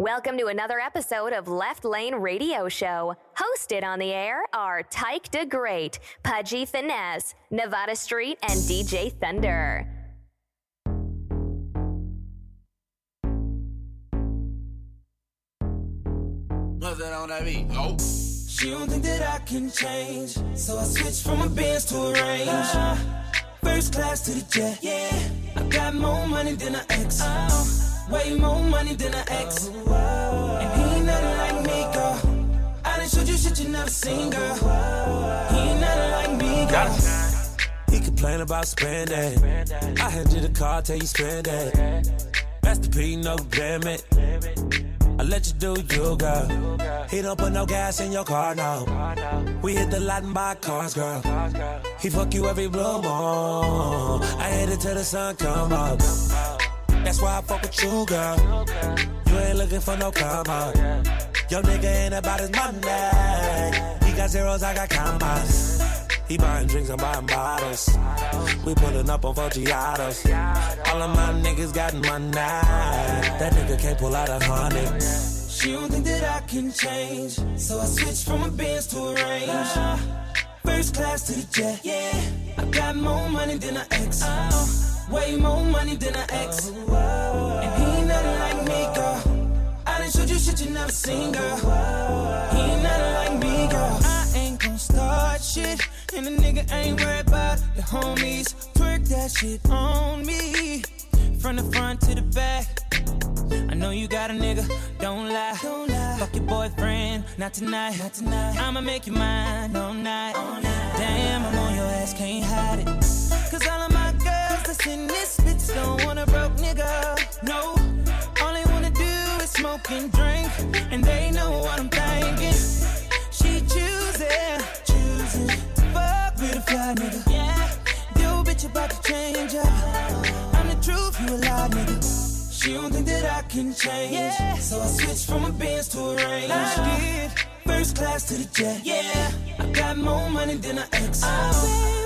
Welcome to another episode of Left Lane Radio Show. Hosted on the air are Tyke the Great, Pudgy Finesse, Nevada Street, and DJ Thunder. What's that on that beat? Oh. She don't think that I can change, so I switched from a Benz to a Range. Ah. First class to the jet, yeah. I got more money than an ex, uh-huh. Way more money than an ex. And he ain't nothing like me, girl. I done showed you shit you never seen, girl. He ain't nothing like me, girl. He complain about spending. I hand you the car, tell you spend it. Master P, no it. I let you do you, girl. He don't put no gas in your car, no. We hit the lot and buy cars, girl. He fuck you every blue moon. I hit it till the sun come up. That's why I fuck with you, girl. You ain't looking for no up. Your nigga ain't about his money. He got zeros, I got commas. He buying drinks, I'm buying bottles. We pulling up on Foggiatos. All of my niggas got money. That nigga can't pull out a hundred. She don't think that I can change, so I switched from a Benz to a Range. First class to the jet, yeah. I got more money than an ex, way more money than an ex. And he ain't nothing like me, girl. I done showed you shit you never seen, girl. He ain't nothing like me, girl. I ain't gon' start shit, and the nigga ain't worried about the homies. Twerk that shit on me, from the front to the back. I know you got a nigga, don't lie. Don't lie. Fuck your boyfriend, not tonight. Not tonight. I'ma make you mine all night. all night. Damn, I'm on your ass, can't hide it. Cause all of my girls that's in this bitch don't want a broke nigga. No, all they wanna do is smoke and drink. And they know what I'm thinking. She choosing, choosing. Fuck with a fly nigga. Yeah, yo bitch about to change up. I'm the truth, you a lie nigga. She don't think that I can change. So I switched from a Benz to a Range. I did. First class to the jet. Yeah. I got more money than an ex.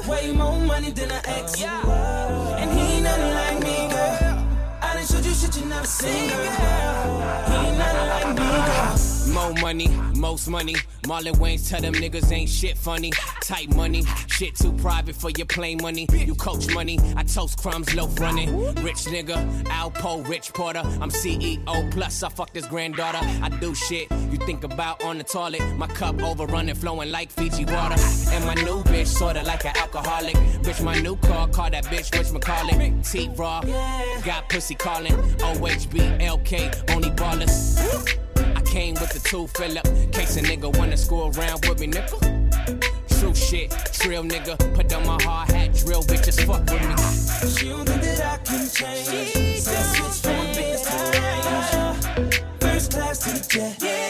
way more money than an ex. And he ain't nothing like me, girl. I done showed you shit you never seen, girl. He ain't nothing like me, girl. More money, most money. Marlon Wayans tell them niggas ain't shit funny. Tight money, shit too private for your plain money. You coach money, I toast crumbs, loaf running. Rich nigga, Alpo, Rich Porter. I'm CEO, plus I fuck this granddaughter. I do shit you think about on the toilet. My cup overrunning, flowing like Fiji water. And my new bitch, sorta like an alcoholic. Bitch, my new car, call that bitch Rich McCarlin. T Raw, got pussy calling. OHB, LK, only ballers. I came with the two fill up. Case a nigga wanna screw around with me, nigga. True shit, trill nigga. Put on my hard hat, drill bitches, fuck with me. She don't think that I can change. So I switched from a Benz to. First class to the jet. Yeah.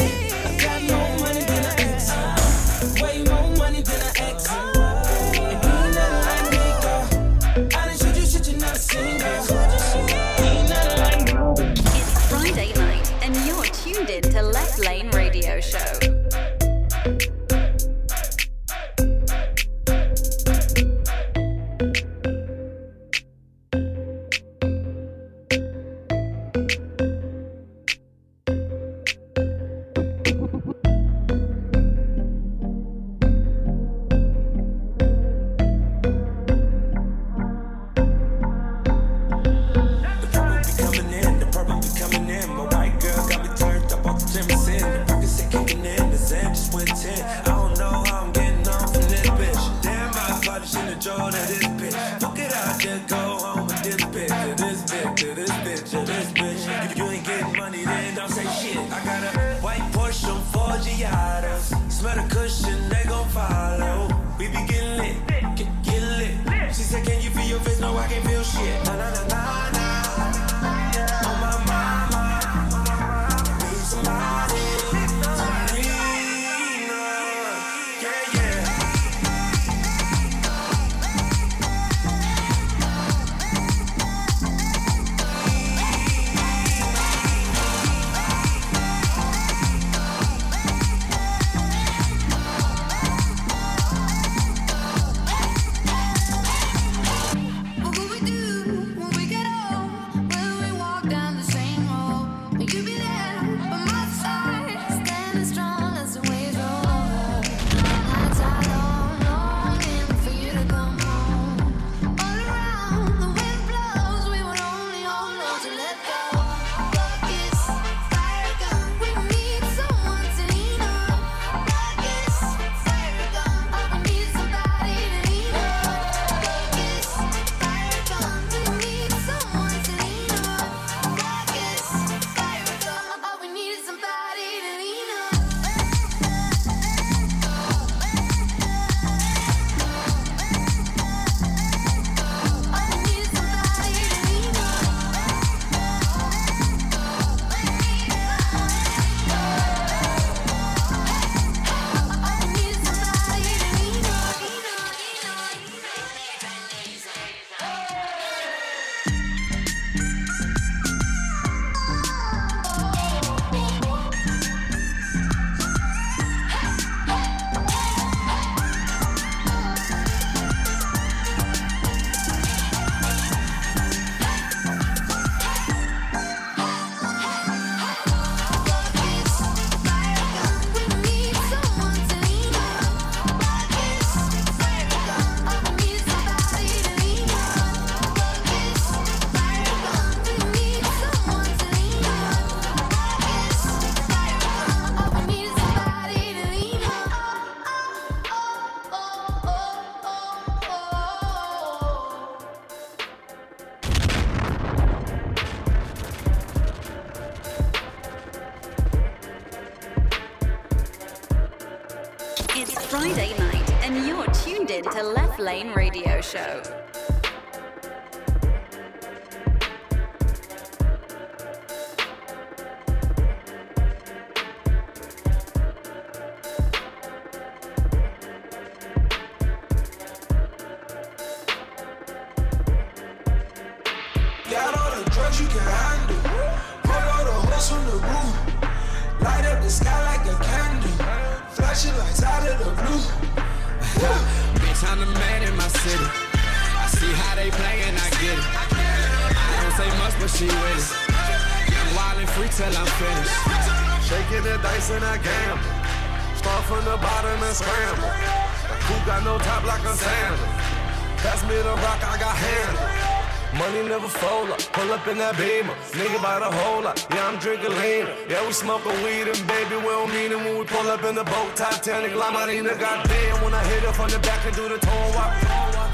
That beamer. Nigga by the whole lot, yeah, I'm drinking lean. Yeah, we smoking weed and baby, we don't mean it when we pull up in the boat. Titanic, La Marina, goddamn. When I hit her from the back and do the tone walk.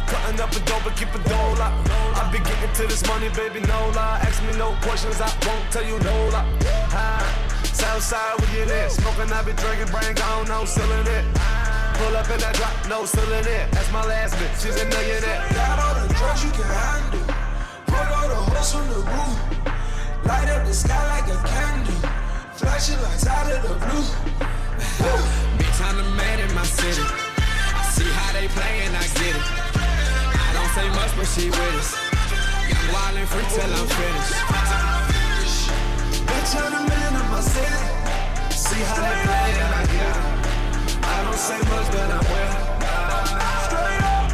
Cutting up a dope and keep a dough lock. I be getting to this money, baby, no lie. Ask me no questions, I won't tell you no lie. Hi. Southside with your neck, smoking, I be drinking, brain gone, no ceiling it. Pull up in that drop, no ceiling it. That's my last bitch, she's a millionaire. Got all the drugs you can handle. The from the roof. Light up the sky like a candle. Flashing lights out of the blue. Bitch, I'm the man in my city. I see how they play and I get it. I don't say much, but she with us. I'm wild and free till I'm finished. Bitch, I'm the man of my city. See how they play and I get it. I don't say much, but I'm well.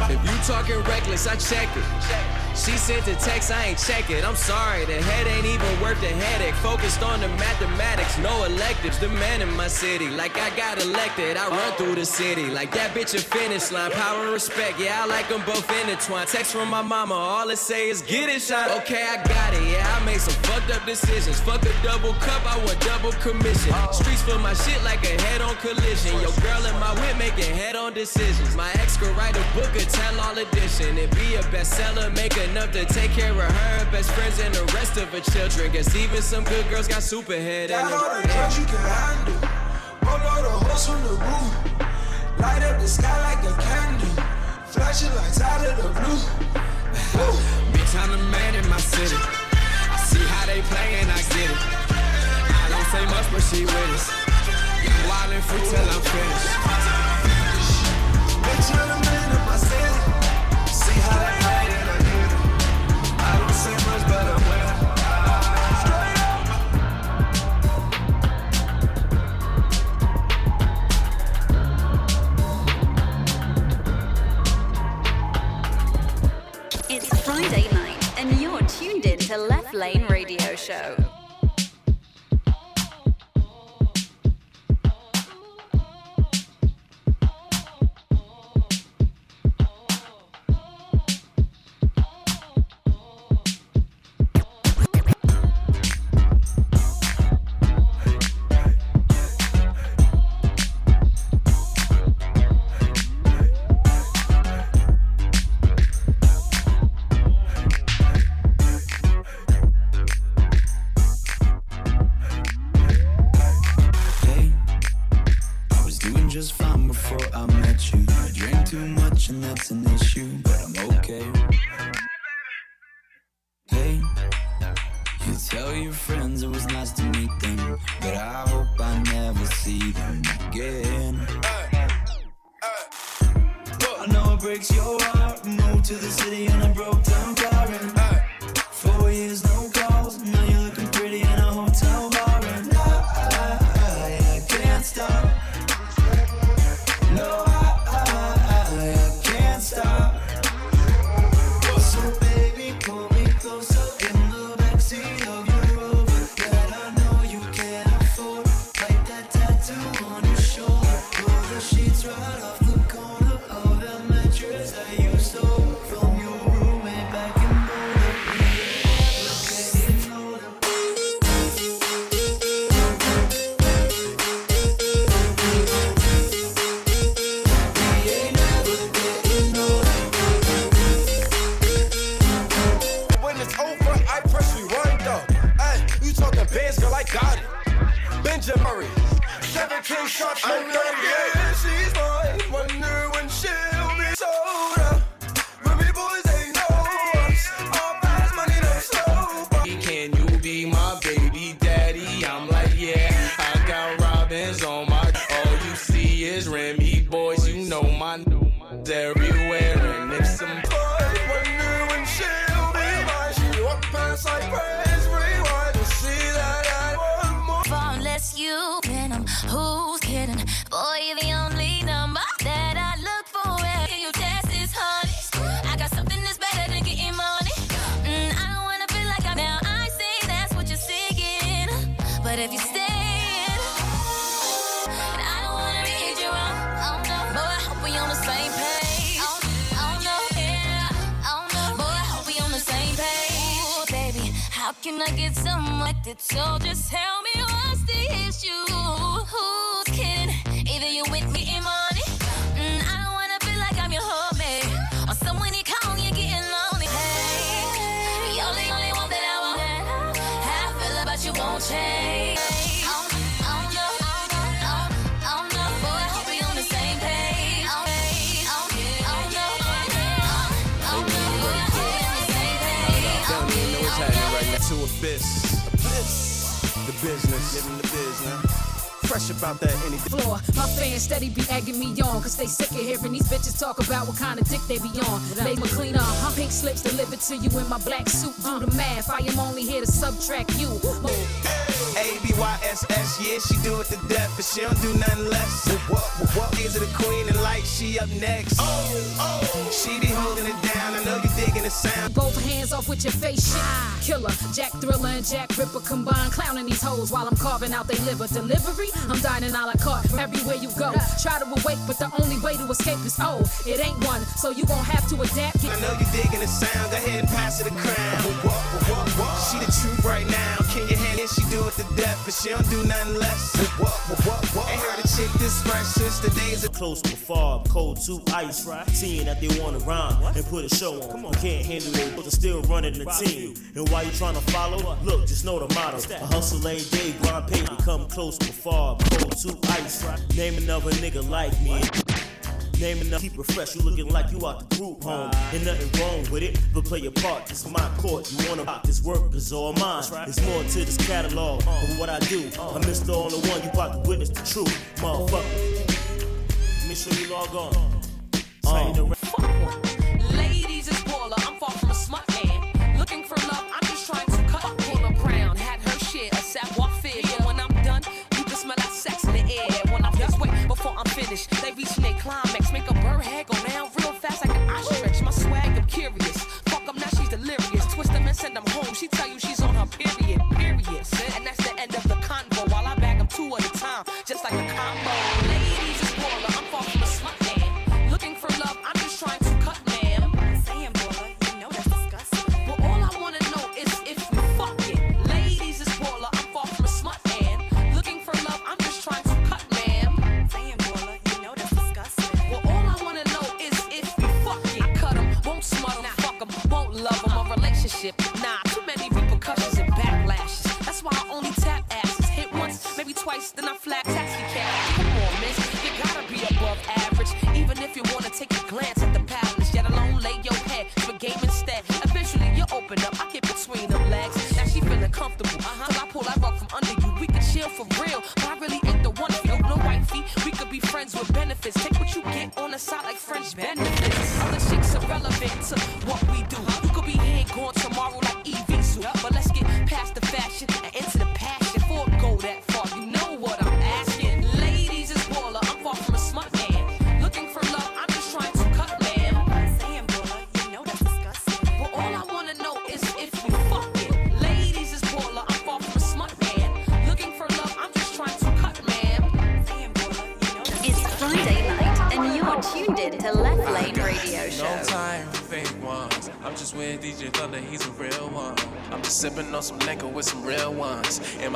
If you talking reckless, I check it. She sent a text, I ain't check it. I'm sorry, the head ain't even worth the headache. Focused on the mathematics, no electives. The man in my city, like I got elected. I run through the city, like that bitch a finish line. Power and respect, yeah, I like them both intertwined. Text from my mama, all it say is get it shot. Okay, I got it, yeah, I made some fucked up decisions. Fuck a double cup, I want double commission. Streets for my shit like a head on collision. Yo, girl in my whip making head on decisions. My ex could write a book, a tell all edition. And be a bestseller, make enough to take care of her, best friends, and the rest of her children. Guess even some good girls got Got all the drugs you can handle. Pull all the hoes from the roof. Light up the sky like a candle. Flashing lights out of the blue. Bitch, I'm the man in my city. I see how they play and I get it. I don't say much, but she with us. I'm wild and free till I'm finished. Bitch, I'm Show. But if you stay. I don't wanna read you wrong. Oh no, boy, I hope we on the same page. Oh, oh no, yeah. Oh no, boy, I hope we on the same page. Ooh, baby, how can I get some like that? So just tell me what's the issue? Abyss. Abyss. The business. Living the business. Fresh about that anything. floor. My fans steady be egging me on, cause they sick of hearing these bitches talk about what kind of dick they be on. Make me clean up, huh? pink slips delivered to you in my black suit. Do the math, I am only here to subtract you. B Y S S, yeah, she do it to death, but she don't do nothing less. What, what, what? Is it the queen and light? She up next. Oh, oh, she be holding it down. I know you digging the sound. Both hands off with your face shit. Killer, Jack Thriller and Jack Ripper combined, clowning these hoes while I'm carving out they liver. Delivery, I'm dining a la carte from everywhere you go. Try to awake, but the only way to escape is oh, it ain't one. So you gon' have to adapt. I know you digging the sound. Go ahead and pass her the crown. She the truth right now. Can you handle it? She do it to death, but she don't do nothing less. Ain't heard a chick this fresh since the days of Close far, cold to ice. Right. Seeing that they wanna rhyme and put a show on. Come on. Can't handle it, but they're still running the team. And why you trying to follow, look, just know the motto. A hustle ain't day, grind paper, come close far, cold to ice. Right. Name another nigga like me. Name enough, keep it fresh. You looking like you out the group home. Ain't nothing wrong with it, but play your part. This my court. You wanna rock this work is all mine. There's more to this catalog than what I do. I'm Mr. All in One. You about to witness the truth, motherfucker. Make sure you log on. Uh. Ladies is Paula, I'm far from a smut man. Looking for love, I'm just trying to cut Paula Brown. Had her share of savoir faire. Yeah, when I'm done, you can smell that sex in the air. When I'm just wait before I'm finished, they reach their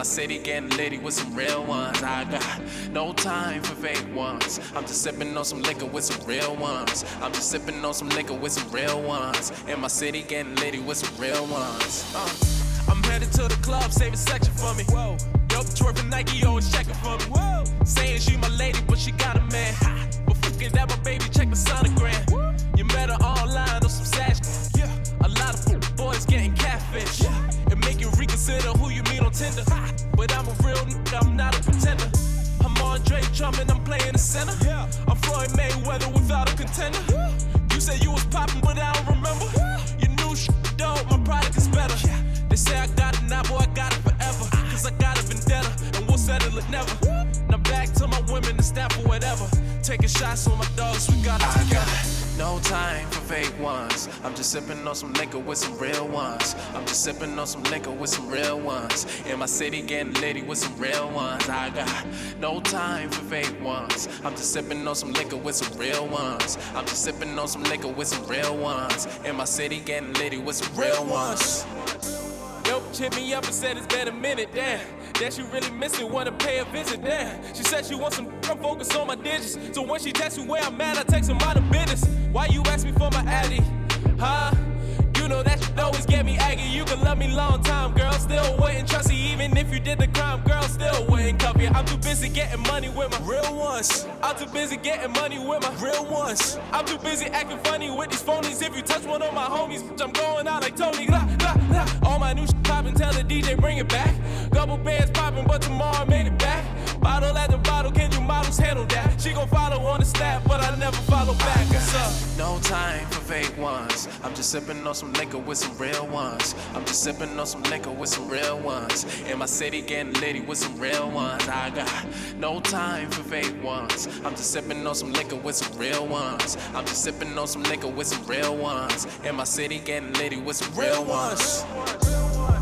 city, getting litty with some real ones. I got no time for fake ones. I'm just sipping on some liquor with some real ones. I'm just sipping on some liquor with some real ones. In my city, getting litty with some real ones. Uh, I'm headed to the club, save a section for me. Whoa. Yo, twerking Nike, always checking for me. Whoa. Saying she my lady, but she got a man. Ha. But fucking that, my baby, check the sonogram. You met her online on some sash. Yeah. A lot of boys getting catfish. Yeah. And make you reconsider who you meet on Tinder. But I'm a real nigga, I'm not a pretender. I'm Andre Drummond, I'm playing the center. Yeah. I'm Floyd Mayweather without a contender. You said you was popping, but I don't remember. You new shit dope, my product is better. Yeah. They say I got it now, boy, I got it forever. Cause I got a vendetta, and we'll settle it never. Now back to my women and stand for whatever. Taking shots on my dogs, we got it together. No time for fake ones. I'm just sipping on some liquor with some real ones. I'm just sipping on some liquor with some real ones. In my city, getting litty with some real ones. I got no time for fake ones. I'm just sipping on some liquor with some real ones. I'm just sipping on some liquor with some real ones. In my city, getting litty with some real ones. Yo, hit me up and said it's been a minute, damn. That she really miss wanna pay a visit, damn. She said she wants some, I'm focused on my digits. So when she texts me where I'm at, I text her of business. Why you ask me for my addy? Huh? Know that shit always get me aggy. You can love me long time, girl. Still wouldn't trust even if you did the crime, girl. Still you. I'm too busy getting money with my real ones. I'm too busy getting money with my real ones. I'm too busy acting funny with these phonies. If you touch one of my homies, bitch, I'm going out like Tony. La, la, la. All my new shit poppin', tell the DJ bring it back. Couple bands poppin', but tomorrow I made it back. Bottle at the bottle, can you models handle that? She gon' follow on the snap, but I never follow back. What's up? No time for fake ones. I'm just sipping on some liquor with some real ones. I'm just sipping on some liquor with some real ones. In my city, getting litty with some real ones. I got no time for fake ones. I'm just sipping on some liquor with some real ones. I'm just sipping on some liquor with some real ones. In my city, getting litty with some real ones. Real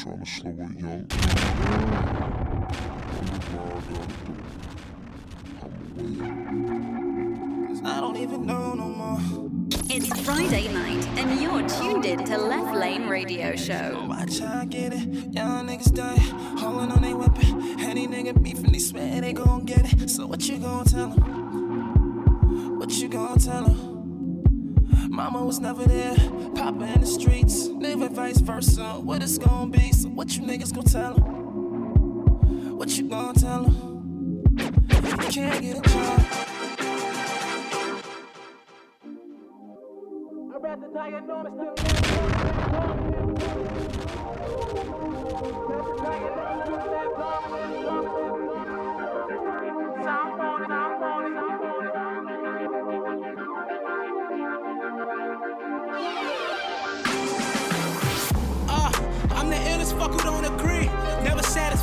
Trying to slow it young. Wonder I do it. I'm away. I don't even know no more. It's Friday night, and you're tuned in to Left Lane Radio Show. Watch how I get it. Young niggas die, holding on they weapon. Any nigga beefing, they swear they gon' get it. So what you gon' tell them? What you gon' tell them? Mama was never there, Papa in the streets, never vice versa. What it's gon' be? So what you niggas gon' tell them? What you gon' tell them? You can't get a job. I'd rather die than Uh,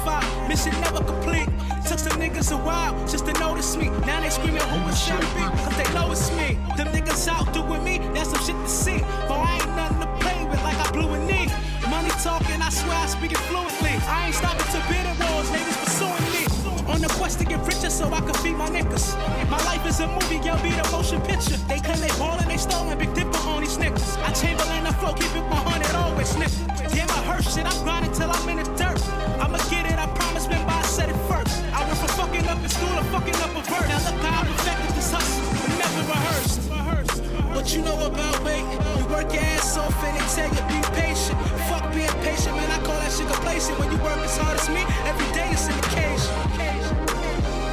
satisfied, mission never complete. Took some niggas a while just to notice me. Now they screaming who it should be, cause they know it's me. Them niggas out doing me, that's some shit to see. But I ain't nothing to play with like I blew a knee. Money talking, I swear I speak it fluently. I ain't stopping to at wars, niggas pursuing me. On the quest to get richer so I can feed my niggas. My life is a movie, y'all be the motion picture. They claim they ballin', they stolen, big dipper on these niggas. I Chamberlain the flow, keep it 100, always snickers. Damn, I hurt shit, I'm grinding till I'm in the dirt. I'ma What you know about waiting? You work your ass off and they tell you be patient. Fuck being patient, man, I call that shit complacent. When you work as hard as me, every day is an occasion.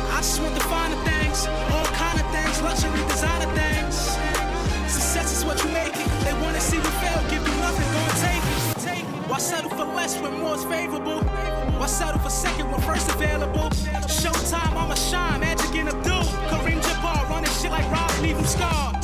I just want the finer things, all kind of things, luxury designer things. Success is what you make it. They wanna see you fail, give you nothing, go and take it. Why settle for less when more's favorable? Why settle for second when first available? Showtime, I'ma shine, Magic and Abdul. Kareem Jabbar running shit like Rob, leave him scarred.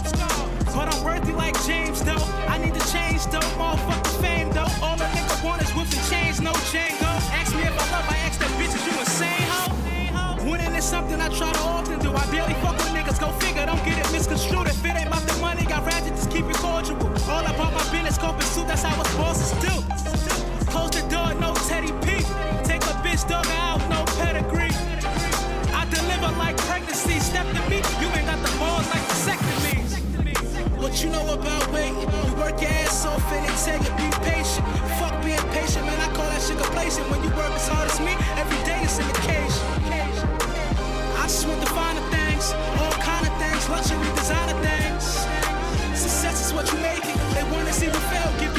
I'm like James, though. I need to change, though. Motherfucking fame, though. All a nigga want is whipping chains, no though. Ask me if I love, I ask that bitch, is you insane, ho? Winning is something I try to often do. I barely fuck with niggas, go figure, don't get it misconstrued. If it ain't about the money, I'd rather just keep it cordial. All about You know about waiting? You work your ass off and they tell you be patient. Fuck being patient, man. I call that shit complacent. When you work as hard as me, every day is an occasion. I just want the finer things, all kind of things, luxury designer things. Success is what you make it. They wanna see you fail, give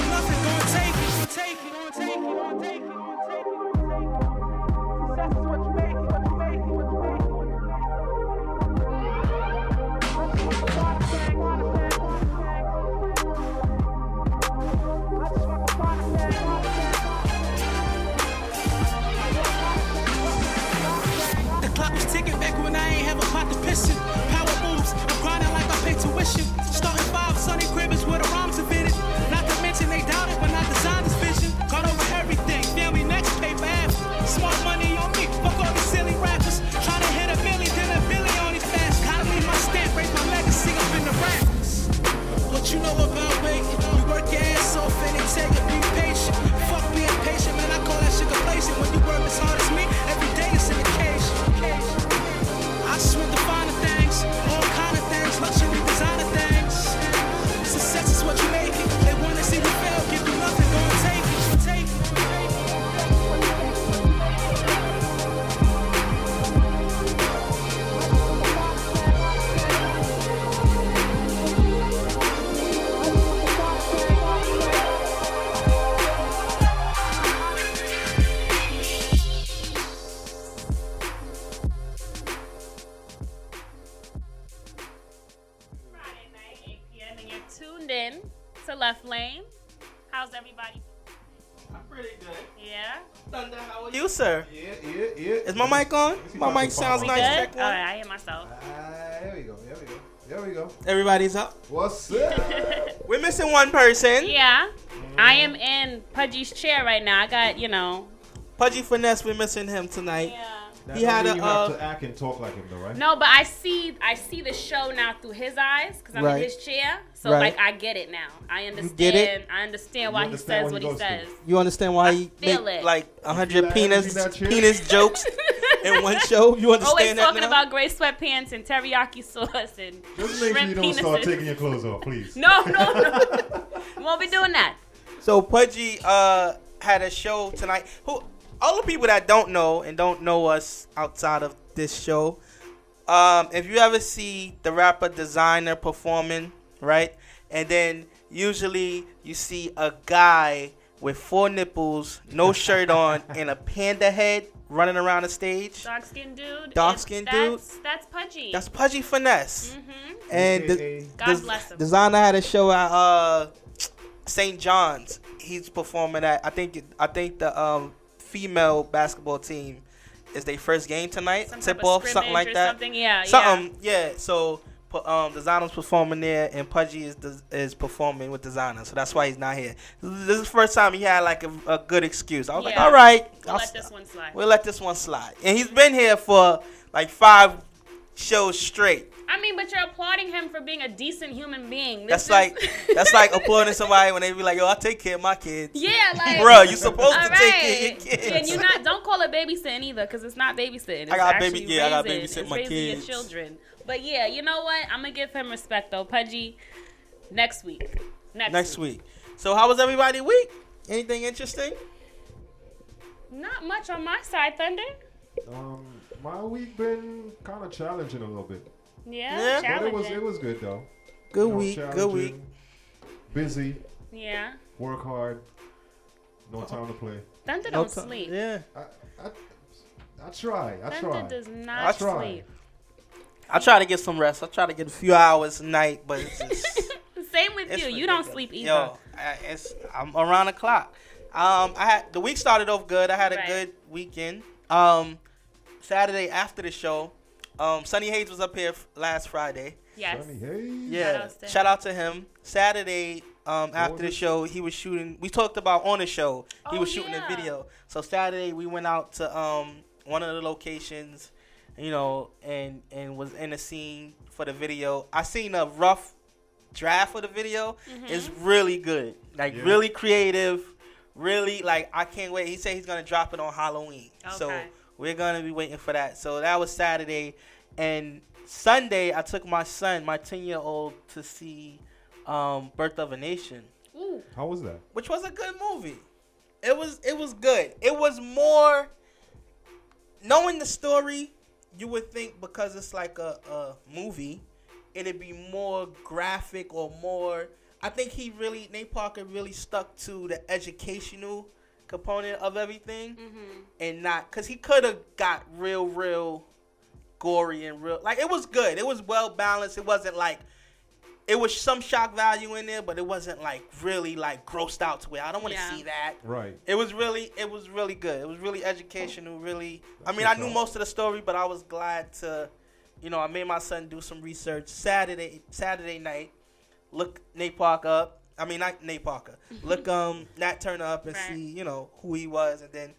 Yeah, yeah, yeah. Is my mic on? My mic sounds nice. good? Check one. right, I hear myself. There we go. There we go. There we go. Everybody's up. What's up? We're missing one person. Yeah. I am in Pudgy's chair right now. I got, you know. Pudgy Finesse, we're missing him tonight. That He had mean a. you Uh, have to act and talk like him, though, right? No, but I see I see the show now through his eyes because I'm Right. in his chair. So Right. like I get it now. I understand. get it? I understand why understand he says what he goes says. you understand why he feel make it. like a hundred penis energy in that chair? penis jokes in one show? You understand Always that talking now? about gray sweatpants and teriyaki sauce and Just make sure you don't penises. start taking your clothes off, please. No, no, no. Won't be doing that. So Pudgy uh, had a show tonight. Who all the people that don't know and don't know us outside of this show, um, if you ever see the rapper Desiigner performing, right, and then usually you see a guy with four nipples, no shirt on, and a panda head running around the stage. Dark skinned dude. Dark It's- skinned that's- That's Pudgy. That's Pudgy Finesse. Mhm. And the, God des- bless him. Desiigner had a show at uh, St. John's. He's performing at I think I think the um, female basketball team is their first game tonight. Some type Tip of off something like that. something, yeah, Something yeah. So pu- um, Desiigner's performing there, and Pudgy is is performing with Desiigner. So that's why he's not here. This is the first time he had like a, a good excuse. I was like, all right, We'll let this one slide. We'll let this one slide. And he's been here for like five shows straight. I mean, but you're applauding him for being a decent human being. This That's is- like that's like applauding somebody when they be like, "Yo, I take care of my kids." Yeah, like, Bruh, you supposed to all take care of your kids. And you're not. Don't call it babysitting either, because it's not babysitting. It's I got baby- yeah, I got raising- babysit it's my kids. Your children. But yeah, you know what? I'm gonna give him respect though. Pudgy, next week. Next week. So how was everybody week? Anything interesting? Not much on my side, Thunder. Um, my week been kind of challenging a little bit. Yeah, But it was challenging. it was good though. Good You know, week, good week. Busy, Yeah. work hard, no time to play. Thunder No don't ti- sleep. Yeah. I try. I Thunder try. does I not try. sleep. I try to get some rest. I try to get a few hours a night, but it's just Same with It's you. You don't sleep either. Yo, I, it's I'm around the clock. Um, I had the week started off good. I had a Right. good weekend. Um, Saturday after the show, um, Sonny Hayes was up here f- last Friday. Yes. Sonny Hayes. Yeah, Shout shout out out to to him. Saturday, um, after the show, he was shooting. We talked about on the show. He Oh, was shooting yeah. a video. So Saturday, we went out to um one of the locations, you know, and and was in the scene for the video. I seen a rough draft of the video. It's really good, like Yeah. really creative, really like I can't wait. He said he's gonna drop it on Halloween, so we're gonna be waiting for that. So that was Saturday, and Sunday I took my son, my ten year old, to see um, Birth of a Nation, Ooh. How was that? which was a good movie. It was it was good. It was more knowing the story. You would think because it's like a, a movie, it'd be more graphic or more. I think he really Nate Parker really stuck to the educational component of everything, mm-hmm. and not because he could have got real, real gory and real. Like it was good. It was well balanced. It wasn't like it was some shock value in there, but it wasn't like really like grossed out to where I don't want to Yeah. see that. Right. It was really, it was really good. It was really educational. Really, I mean, I knew up. most of the story, but I was glad to, you know, I made my son do some research Saturday, Saturday night. Look Nate Parker up. I mean, not Nate Parker. Look um Nat Turner up and Right. see, you know, who he was, and then,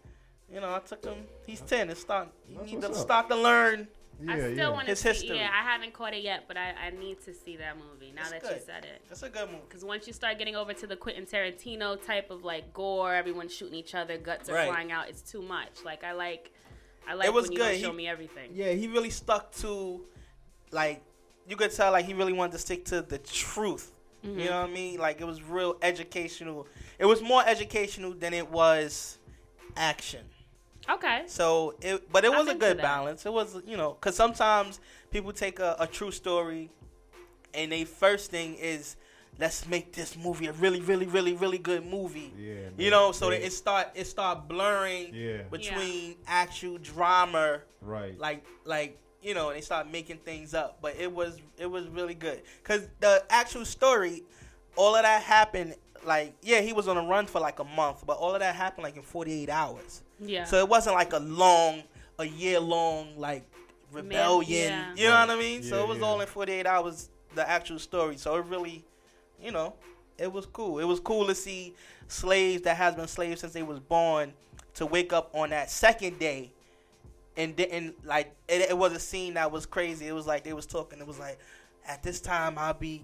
you know, I took him. He's ten. It's start. You That's need to what's up. start to learn. Yeah, I still yeah. want to see. history. Yeah, I haven't caught it yet, but I, I need to see that movie now It's that you said it. That's a good movie. Because once you start getting over to the Quentin Tarantino type of like gore, everyone's shooting each other, guts are Right. flying out, it's too much. Like I like, I like it was when good. don't show He- me everything. Yeah, he really stuck to, like, you could tell like he really wanted to stick to the truth. Mm-hmm. You know what I mean? Like it was real educational. It was more educational than it was action. Okay. So it, but it I'm was a good balance. It was, you know, because sometimes people take a, a true story, and they first thing is, let's make this movie a really, really, really, really good movie. Yeah. You know, so Yeah. that it start it start blurring Yeah. between actual drama, Right. like like you know, and they start making things up. But it was it was really good because the actual story, all of that happened. Like yeah, he was on a run for like a month, but all of that happened like in forty eight hours. Yeah. So it wasn't like a long, a year long like rebellion. yeah. You know what I mean? so it was yeah. all in forty eight hours. The actual story. So it really, you know, it was cool. It was cool to see slaves that has been slaves since they was born to wake up on that second day and didn't like it, it was a scene that was crazy. It was like they was talking. It was like at this time I'll be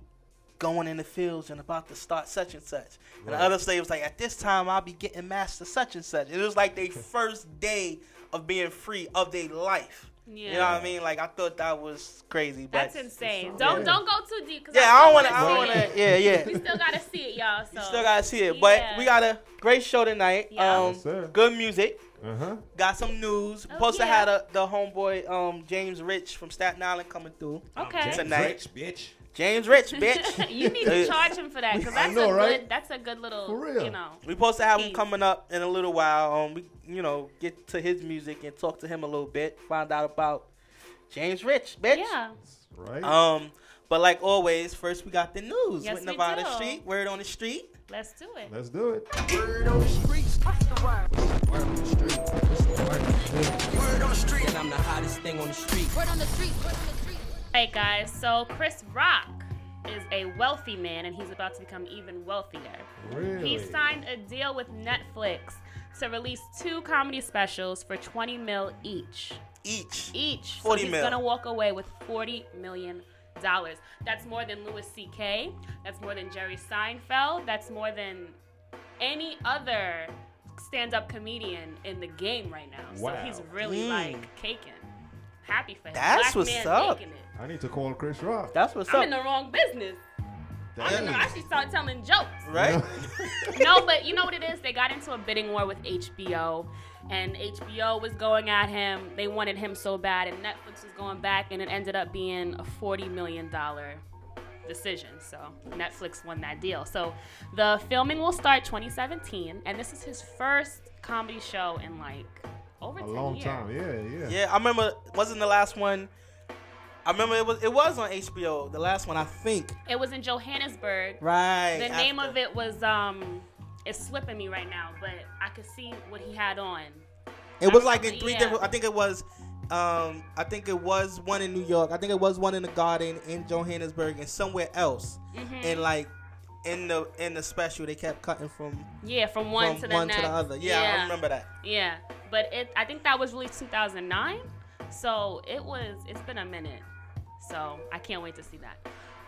going in the fields and about to start such and such. And the other slave was like at this time I'll be getting master such and such. It was like their first day of being free of their life. You know what I mean? Like I thought that was crazy. But That's insane. Don't Yeah. don't go too deep. 'cause Yeah, I don't wanna wanna- I don't wanna- yeah, yeah. We still gotta see it, y'all. So You still gotta see it. But Yeah. we got a great show tonight. Yeah. Um, Yes, sir. good music. Uh huh. Got some news. Oh, Supposed to yeah. have a, the homeboy um James Rich from Staten Island coming through Okay. tonight. bitch. James Rich, bitch. you need to charge him for that because that's know, a right? good that's a good little For real. you know. We supposed to have him coming up in a little while. Um, we you know get to his music and talk to him a little bit. Find out about James Rich, bitch. Yeah. Right. Um, but like always, first we got the news Yes, with we Nevada do. Street. Word on the street. Let's do it. Let's do it. Word on the streets. Word on the street. Word on the street. And I'm the hottest thing on the street. Word on the street, word on the street. Hey guys, so Chris Rock is a wealthy man and he's about to become even wealthier. Really? He signed a deal with Netflix to release two comedy specials for 20 mil each. Each. Each. 40 so he's mil. gonna walk away with 40 million dollars. That's more than Louis C.K. That's more than Jerry Seinfeld. That's more than any other stand-up comedian in the game right now. Wow. So he's really Mm. like caking. Happy for him. That's Black what's up. Making it. I need to call Chris Rock. That's what's up. I'm up. in the wrong business. I don't know. I actually started telling jokes. Right? no, but you know what it is? They got into a bidding war with HBO, and HBO was going at him. They wanted him so bad, and Netflix was going back, and it ended up being a $40 million decision. So Netflix won that deal. So the filming will start 2017, and this is his first comedy show in like over A 10 long years. time. Yeah, yeah. Yeah, I remember. Wasn't the last one? I remember it was. It was on HBO. The last one, I think. It was in Johannesburg. Right. The name of it was um it's slipping me right now, but I could see what he had on. It was like in three Yeah. different. I think it was. Um, I think it was one in New York. I think it was one in the Garden in Johannesburg and somewhere else. Mhm. And like in the in the special, they kept cutting from Yeah, from one from to the one next. to the other. Yeah, I remember that. Yeah, but it I think that was released 2009, so it was it's been a minute. So I can't wait to see that.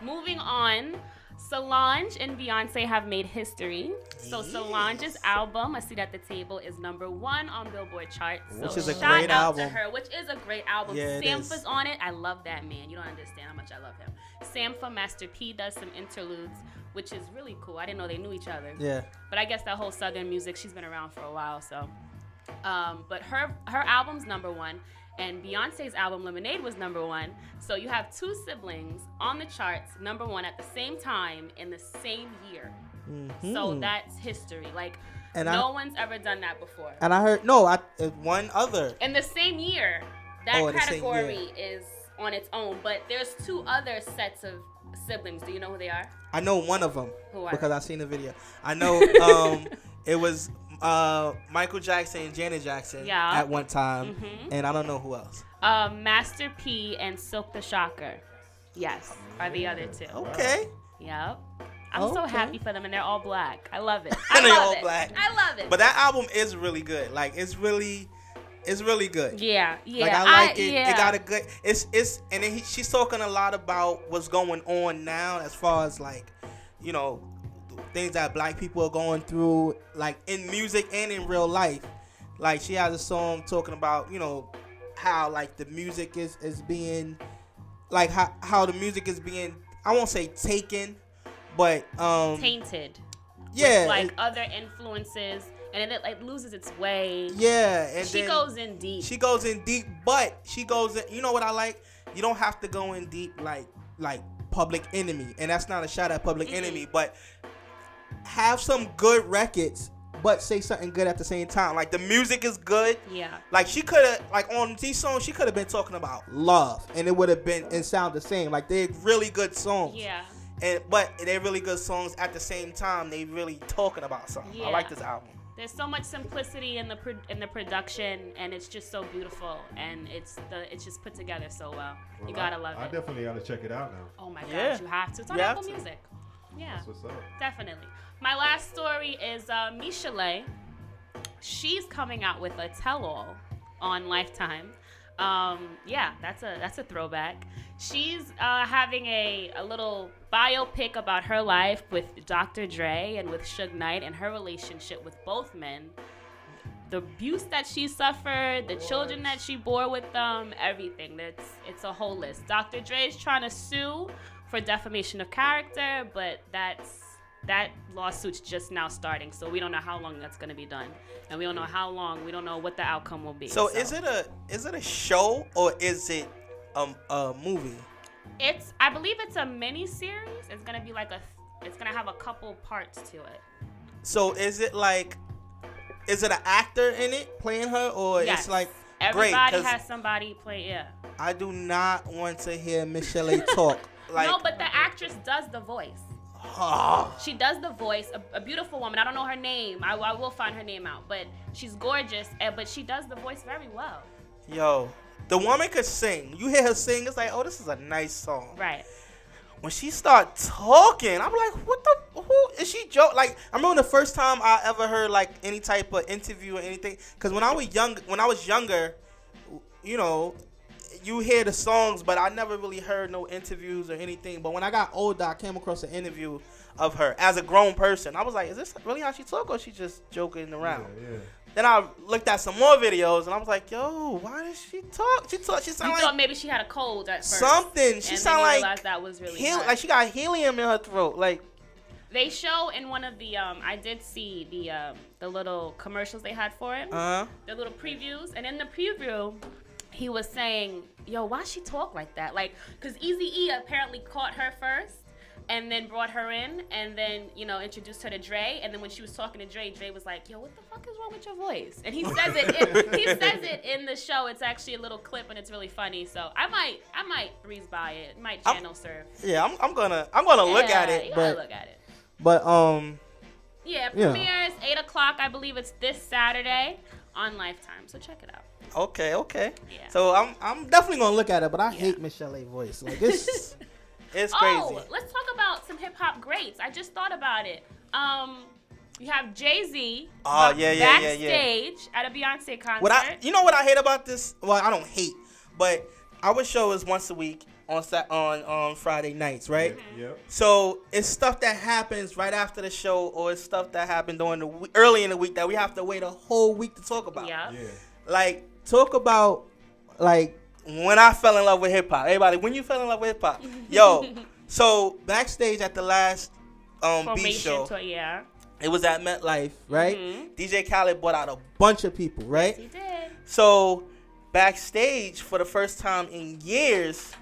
Moving on, Solange and Beyonce have made history. So Solange's album, A Seat at the Table, is number one on Billboard charts. So Which is a shout great out to album. her, which is a great album. Yeah, Sampha's on it. I love that man. You don't understand how much I love him. Sampha, Master P does some interludes, which is really cool. I didn't know they knew each other. Yeah. But I guess that whole Southern music, she's been around for a while, so. Um, but her her album's number one, and Beyonce's album Lemonade was number one. So you have two siblings on the charts, number one at the same time in the same year. So Mhm. that's history. Like And I- no one's ever done that before. And I heard no, I uh, one other. In the same year, that Oh, in the same category is on its own. But there's two other sets of siblings. Do you know who they are? I know one of them Who are because they? I seen the video. I know um, it was uh, Michael Jackson and Janet Jackson Yeah. at one time, Mhm. and I don't know who else. Uh, Master P and Silkk the Shocker. Yes, are the other two. Okay. Yep. I'm so happy for them, and they're all black. I love it. I And they love all it. black. I love it. But that album is really good. Like it's really, it's really good. Yeah, yeah. Like I like I- it. yeah. It got a good. It's it's and then he, she's talking a lot about what's going on now as far as like, you know, things that black people are going through, like in music and in real life. Like she has a song talking about you know how like the music is is being like how how the music is being I won't say taken, but um tainted. yeah, like it- other influences, and it like loses its way. Yeah, and she goes in deep. She goes in deep, but she goes in. You know what I like? You don't have to go in deep like like Public Enemy, and that's not a shot at Public Enemy, but have some good records, but say something good at the same time. Like the music is good. Yeah. Like she could have like on these songs, she could have been talking about love, and it would have been and sound the same. Like they're really good songs. Yeah. And but they're really good songs at the same time. They really talking about something. Yeah. I like this album. There's so much simplicity in the pro- in the production, and it's just so beautiful, and it's the it's just put together so well. you gotta I, love I it. I definitely gotta check it out now. Oh my Yeah. gosh, you have to. It's on You Apple. Music. Yeah. That's what's up. Definitely. My last story is uh, Michel'le. She's coming out with a tell-all on Lifetime. Um, yeah, that's a that's a throwback. She's uh, having a, a little biopic about her life with Dr. Dre and with Suge Knight and her relationship with both men. The abuse that she suffered, the children that she bore with them, everything. That's it's a whole list. Dr. Dre is trying to sue for defamation of character, but that's that lawsuit's just now starting, so we don't know how long that's going to be done, and we don't know how long. We don't know what the outcome will be. So, is it a is it a show or is it um, a movie? It's I believe it's a mini series. It's gonna be like a. It's gonna have a couple parts to it. So is it like is it an actor in it playing her or Yes. it's like Everybody great? has somebody play. Yeah. I do not want to hear Michel'le talk. Like no, but the actress does the voice. She does the voice. A, a beautiful woman. I don't know her name. I, I will find her name out, but she's gorgeous. eh, But she does the voice very well. yo, the woman could sing. You hear her sing, it's like, oh, this is a nice song. Right. When she start talking, I'm like, what the? Who is she? Joke? Like, I remember the first time I ever heard like any type of interview or anything. Because when I was young, when I was younger, you know, you hear the songs, but I never really heard no interviews or anything. But when I got older, I came across an interview of her as a grown person. I was like, is this really how she talk, or she just joking around? Yeah, yeah. Then I looked at some more videos and I was like, yo, why does she talk? She talk. She You sound thought like maybe she had a cold at first. something. She and sound like realized that was really hel- like she got helium in her throat. Like They show in one of the um I did see the um the little commercials they had for it. Uh-huh. The little previews and in the preview he was saying, "Yo, why she talk like that?" Like cuz Easy E apparently caught her first and then brought her in and then, you know, introduced her to Dre and then when she was talking to Dre, Dre was like, "Yo, what the fuck is wrong with your voice?" And he says it in, he says it in the show. It's actually a little clip and it's really funny. So, I might I might breeze by it. Might channel surf. yeah, I'm, I'm gonna I'm gonna look at it, you but look at it. but um Yeah, Yeah. premieres eight o'clock. I believe it's this Saturday on Lifetime. So check it out. Okay okay. Yeah. So I'm I'm definitely gonna look at it, but I hate Michel'le A voice. Like it's it's crazy. Oh, let's talk about some hip hop greats. I just thought about it. Um, you have Jay Z. Oh, yeah, yeah, yeah, yeah. backstage at a Beyonce concert. What I you know what I hate about this? Well, I don't hate, but our show is once a week on Sat on on Friday nights, right? Yep. So it's stuff that happens right after the show, or it's stuff that happened during the we- early in the week that we have to wait a whole week to talk about. Yeah. Like talk about like when I fell in love with hip hop. Everybody, when you fell in love with hip hop, yo. So backstage at the last um beat show, tour, yeah. it was at MetLife, right? Mhm. DJ Khaled brought out a bunch of people, right? He did. So backstage for the first time in years,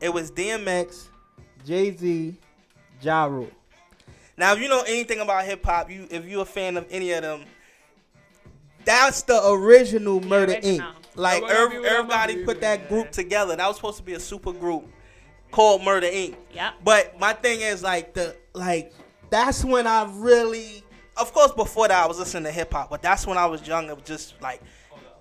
it was DMX, Jay Z, Ja Rule. Now, if you know anything about hip hop, you if you're a fan of any of them, that's the original Murder original. Inc. Like Yeah, ev- everybody put that group together. That was supposed to be a super group called Murder Inc. Yep. But my thing is like the like that's when I really of course before that I was listening to hip hop, but that's when I was young, it was just like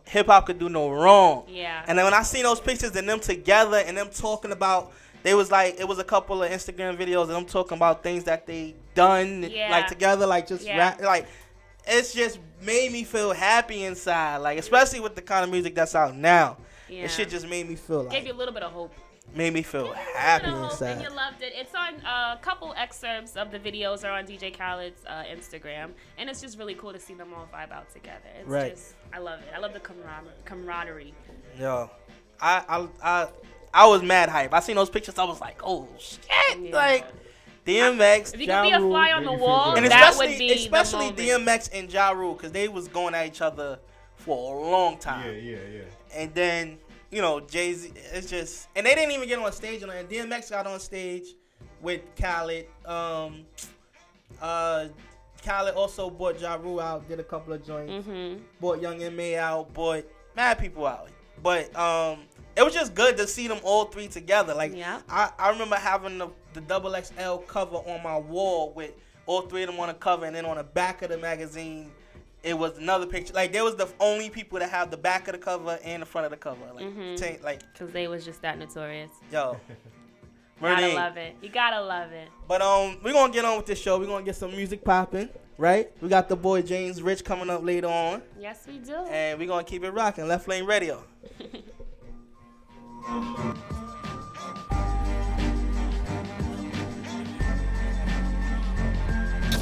hip hop could do no wrong. Yeah. And then when I seen those pictures and them together and them talking about they was like it was a couple of Instagram videos and them talking about things that they done Yeah. like together, like just Yeah. rap, like it's just made me feel happy inside. Like especially with the kind of music that's out now. Yeah. It shit just made me feel like Gave you a little bit of hope. made me feel happy And inside. you loved it. It's on uh, a couple excerpts of the videos are on DJ Khaled's uh, Instagram, and it's just really cool to see them all vibe out together. It's Right. just, I love it. I love the camar- camaraderie. Yo, I, I I I was mad hype. I seen those pictures. I was like, oh shit! Like DMX, If you Ja could be a fly on the wall, and that especially would be especially the. DMX and Ja Rule because they was going at each other for a long time. Yeah, yeah, yeah. And then you know Jay Z. It's just and they didn't even get on stage. And DMX got on stage with Khaled. Um, uh, Khaled also bought Ja Rule out, did a couple of joints. Mhm. Bought Young M.A. out, bought mad people out. But um, it was just good to see them all three together. Like I, I remember having the, the double XL cover on my wall with all three of them on the cover, and then on the back of the magazine, it was another picture. Like they was the only people that have the back of the cover and the front of the cover. Like, Mhm. ta- like Because they was just that notorious. yo. Gotta love it. You gotta love it. But um, we're gonna get on with this show. We're gonna get some music popping, right? We got the boy James Rich coming up later on, Yes, we do. and we're gonna keep it rocking. Left Lane Radio.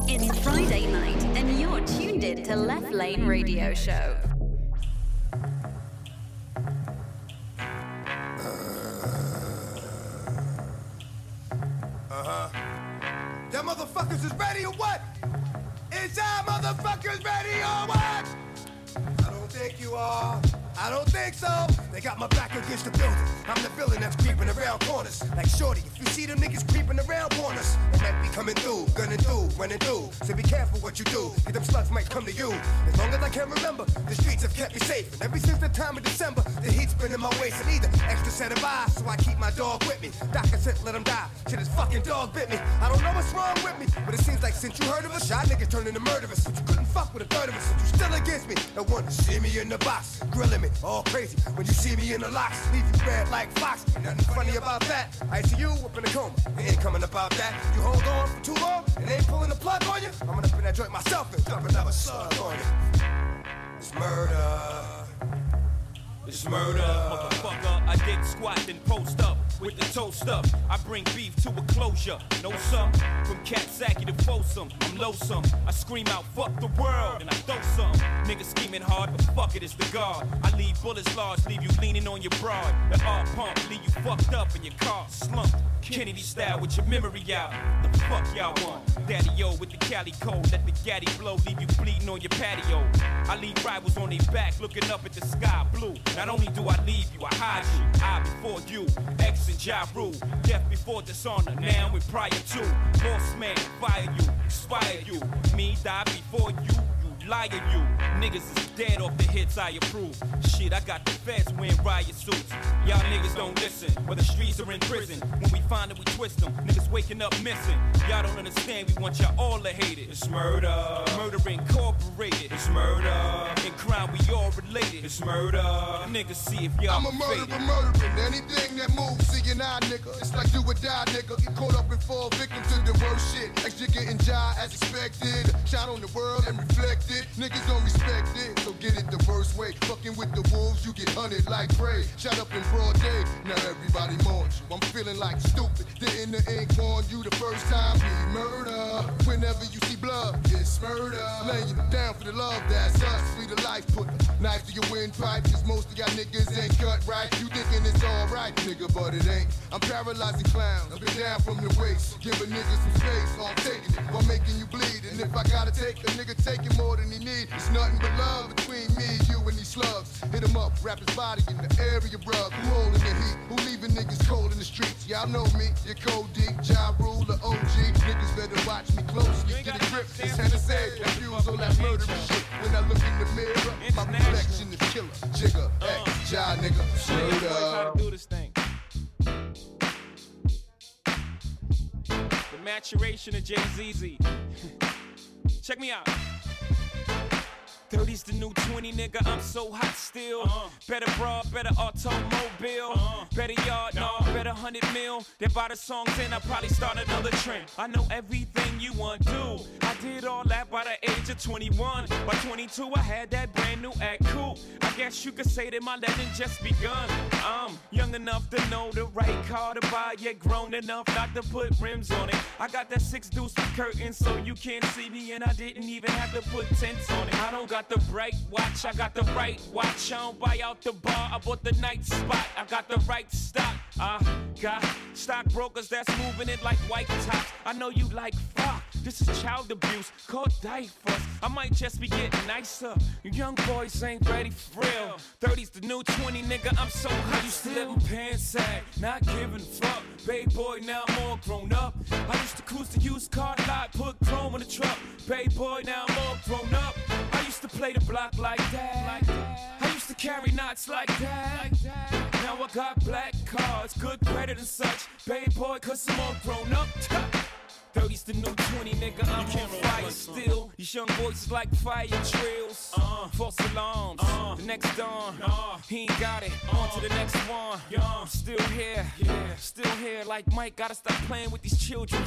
It's Friday night, and you're tuned in to Left Lane Radio Show. Uh huh. Y'all motherfuckers is ready or what? Is motherfuckers ready or what? I don't think you are. I don't think so. They got my back against the building. I'm the villain that's creeping around corners. Like Shorty, if you see them niggas creeping around corners, they might be coming through, gunning through, running through. So be careful what you do, cause them slugs might come to you. As long as I can remember, the streets have kept me safe. And ever since the time of December, the heat's been in my waist. And either extra set of eyes, so I keep my dog with me. Doctor said let him die. Shit, his fucking dog bit me. I don't know what's wrong with me, but it seems like since you heard of us, y'all niggas turning to murderers. But you couldn't fuck with a third of us, but you still against me. No to see me in the box, grilling all crazy. When you see me in the locks, leave you red like Fox. Nothing funny about that. I see you up in a coma, ain't coming about that. You hold on for too long, and ain't pulling the plug on you. I'm gonna pin that joint myself and dump another slug on you. It's murder. It's murder, motherfucker. I get squat and post up. with the toast up. I bring beef to a closure. No some from Katsaki to Folsom. I'm loathsome. I scream out, fuck the world, and I throw some. Niggas scheming hard, but fuck it, it's the guard. I leave bullets large, leave you leaning on your broad. The R pump, leave you fucked up in your car slumped. Kennedy style with your memory out. The fuck y'all want? Daddy O with the Cali code, let the gaddy blow, leave you bleeding on your patio. I leave rivals on their back, looking up at the sky blue. Not only do I leave you, I hide you. I before you, X and Ja Rule. Death before dishonor, now and prior to. Lost man, fire you, expire you. Me die before you, you liar you. Niggas is dead off the hits I approve. Shit, I got the feds wearing riot suits. Y'all niggas don't listen, where the streets are in prison. When we find it, we twist them. Niggas waking up missing. Y'all don't understand, we want y'all all to hate it. It's murder. Murder incorporated. It's murder. In crime, we all related. It's murder. Niggas see if y'all I'm a murderer, murdering anything that moves. See an eye, nigga. It's like do or die, nigga. Get caught up and fall victim to the worst shit. Like Jigga and die as expected. Shot on the world and reflected. Niggas don't respect it, so get it the worst way. Fucking with the wolves, you get hunted like prey. Shot up in broad day. Now everybody mourns you. I'm feeling like stupid. Didn't the ink warn you the first time? Be murder. Whenever you see blood, it's murder. Laying you down for the love, that's us. We the life put knife to your windpipe. Cause most of y'all niggas ain't cut right. You thinking it's alright, nigga, but it ain't. I'm paralyzing clowns. I've been down from the waist. Give a nigga some space. I'm taking it while making you bleed. And if I gotta take a nigga taking more than he need, it's nothing but love between me, you, and these slugs. Hit him up, wrap his body in the area rug. Who holding the heat? Who leaving niggas cold in the streets? Y'all know me, your code deep, Ja Rule, the OG. Niggas better watch me closely. Get a grip, this Hennessy. Confused on that murderous shit. When I look in the mirror, my reflection is killer. Jigga, X, Ja nigga, How to murder. do this thing. The maturation of Jay ZZ. Check me out. 30's the new 20, nigga. I'm so hot still. Uh-huh. Better broad, better automobile. Uh-huh. Better yard, no, uh-huh. better 100 mil. Then by the songs in, I probably start another trend. I know everything you want to. I did all that by the age of 21. By 22, I had that brand new act cool. I guess you could say that my legend just begun. I'm young enough to know the right car to buy, yet grown enough not to put rims on it. I got that six deuce curtain so you can't see me, and I didn't even have to put tents on it. I don't got the bright watch, I got the right watch. I don't buy out the bar, I bought the night spot. I got the right stock. I got stockbrokers that's moving it like white tops. I know you like fuck. This is child abuse, called diapers. I might just be getting nicer. You young boys ain't ready for real. 30's the new 20, nigga. I'm so hot. Used to live in pants sag, not giving fuck. Bay boy, now I'm all grown up. I used to cruise the used car lot, put chrome in the truck. Bay boy, now I'm all grown up. Used to play the block like that. I used to carry knots like that. Now I got black cards, good credit and such. Bay boy, cause I'm all grown up. 30's the new 20, nigga. I'm on fire still. These young boys is like fire trails. Uh, false alarms. the next dawn. he ain't got it. On to the next one. I'm still here. Yeah. Still here. Like Mike, gotta stop playing with these children.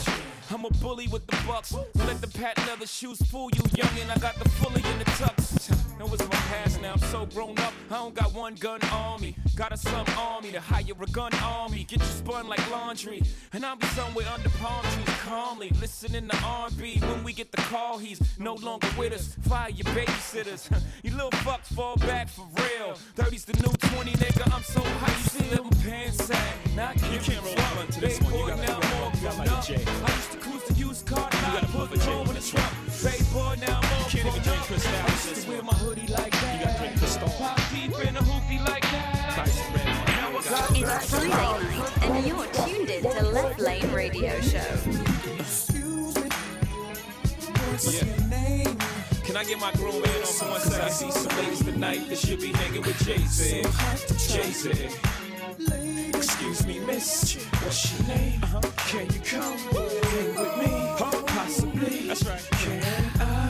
I'm a bully with the bucks. Let the patent leather shoes fool you, youngin'. I got the fully in the tux. That was my past now. I'm so grown up. I don't got one gun on me. Got a slum army to hire a gun army. Get you spun like laundry. And I'll be somewhere under palm trees calmly. Listening to R&B. When we get the call, he's no longer with us. Fire your babysitters. you little fucks fall back for real. 30's the new 20, nigga. I'm so high. You see them pants sag. Not You can't roll one to this one. You gotta, now you gotta, you gotta like a J. I used to cruise the used car. You gotta put a J home in the truck. Bay boy, now I'm all can't even drink up. Cristal I used to wear my hoodie like that. You gotta drink Cristal. Pop deep in a hoopty like that. Now I It's Friday night, and you're tuned in to Left Lane Radio Show. Yeah. Can I get my grown man on for one second? I see some ladies tonight that should be hanging with Jay-Z. Excuse me, miss. What's your name? Uh-huh. Can you come hang with me? Possibly. That's right. Can I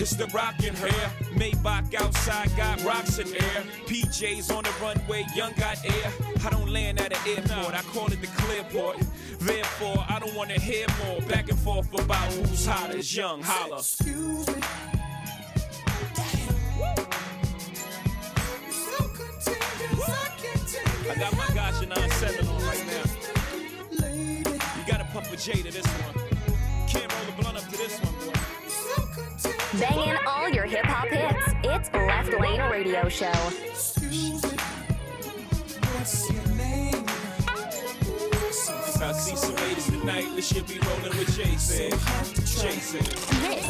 It's the rockin' hair. Maybach outside got rocks in air. PJs on the runway, young got air. I don't land at an airport, I call it the clearport. Therefore, I don't wanna hear more back and forth about who's hot as young. Holla. Excuse me. I got my Gotcha 97 on right now. You gotta pump a J to this one. Banging all your hip hop hits. It's Left Lane Radio Show. This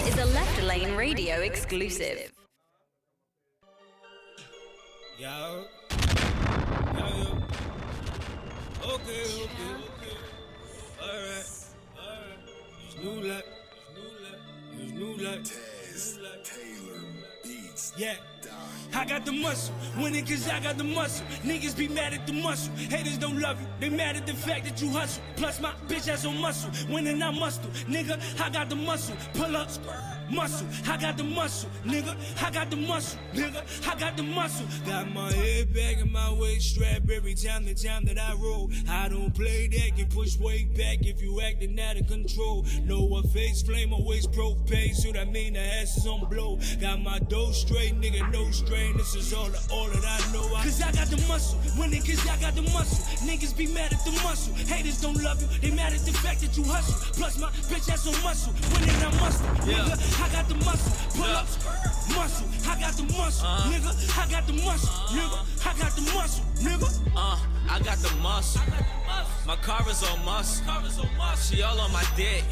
is a Left Lane Radio exclusive. Yo. Yo, yo. Okay, okay, okay. Alright, alright. It's new. It's new. It's new. Tez Taylor Beats. Yeah. I got the muscle, winning cause I got the muscle. Niggas be mad at the muscle. Haters don't love you, they mad at the fact that you hustle. Plus my bitch has on muscle, winning I muscle. Nigga, I got the muscle, pull up, muscle. I got the muscle, nigga. I got the muscle, nigga. I got the muscle. Got my head back and my waist strap every time the time that I roll. I don't play that, get pushed way back if you acting out of control. No a face flame, always propane, so that mean the ass is on blow. Got my dough straight, nigga, no strain. This is all the all that I know. I Cause I got the muscle, winning niggas, I got the muscle. Niggas be mad at the muscle. Haters don't love you, they mad at the fact that you hustle. Plus my bitch has some muscle, winning I muscle. Nigga, I got the muscle, pull up, muscle. I got the muscle, nigga. I got the muscle, nigga. I got the muscle, nigga. Uh, I got the muscle. My car is on muscle. She all on my dick.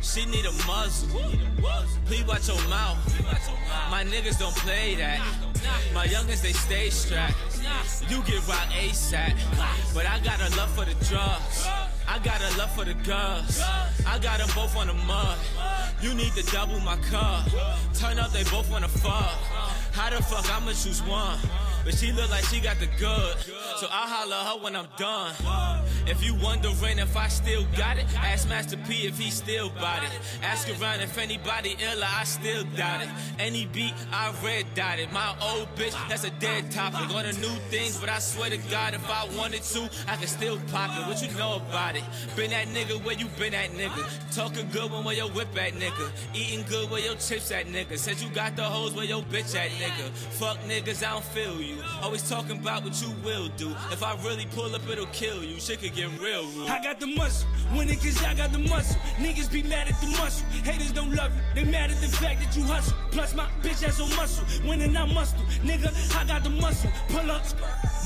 She need a muzzle. Please watch your mouth. My niggas don't play that. My youngest they stay strapped. You get rock ASAP. But I got a love for the drugs. I got a love for the girls. I got them both on the mud. You need to double my cup. Turn up, they both wanna fuck. How the fuck I'ma choose one? But she look like she got the good. So I'll holler her when I'm done. If you wondering if I still got it, ask Master P if he still bought it. Ask around if anybody iller, I still doubt it. Any beat, I red dot it. My old bitch, that's a dead topic. On the new things, but I swear to God, if I wanted to, I could still pop it. What you know about it? Been that nigga where you been at, nigga. Talking good when where your whip at, nigga. Eating good where your chips at, nigga. Said you got the hoes where your bitch at, nigga. Fuck niggas, I don't feel you. Always talking about what you will do. If I really pull up, it'll kill you. Shit could get real rude. I got the muscle, winning cause I got the muscle. Niggas be mad at the muscle. Haters don't love you, they mad at the fact that you hustle. Plus my bitch has on muscle, winning I muscle. Nigga, I got the muscle, pull up,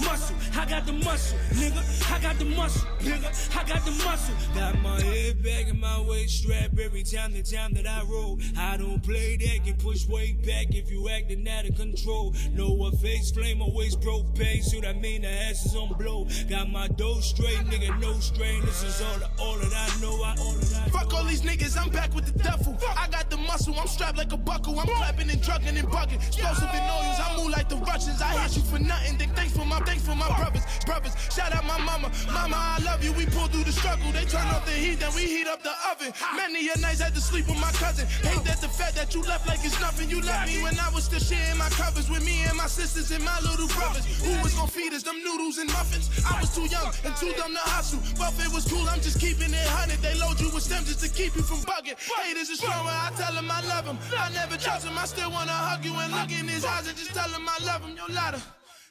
muscle. I got the muscle, nigga. I got the muscle, nigga. I got the muscle. Got my head back in my waist strap every time the time that I roll. I don't play that, get pushed way back if you acting out of control. No a face flame, always propane, so that mean the ass is on blow. Got my dough straight, nigga, no strain. This is all, the, all that I know. I, all that I Fuck all these niggas, I'm back with the duffel. I got the muscle, I'm strapped like a buckle. I'm clapping and drugging and bugging. Explosive and oils, I move like the Russians. I hit you for nothing. Then thanks for my thanks for my brothers. Brothers, shout out my mama. Mama, I love you. We pull through the struggle. They turn off the heat, then we heat up the oven. Many a nights had to sleep with my cousin. Hate that the fact that you left like it's nothing. You left me when I was still sharing my covers with me and my sisters and my little brothers. Who was gonna feed us them noodles and muffins? I was too young and too dumb to hustle. Buffet was cool, I'm just keeping it hundred. They load you with stems just to keep you from bugging. Haters is stronger, I tell them I love them. I never trust them, I still wanna hug you and look in his eyes and just tell them I love him. Yo, ladder.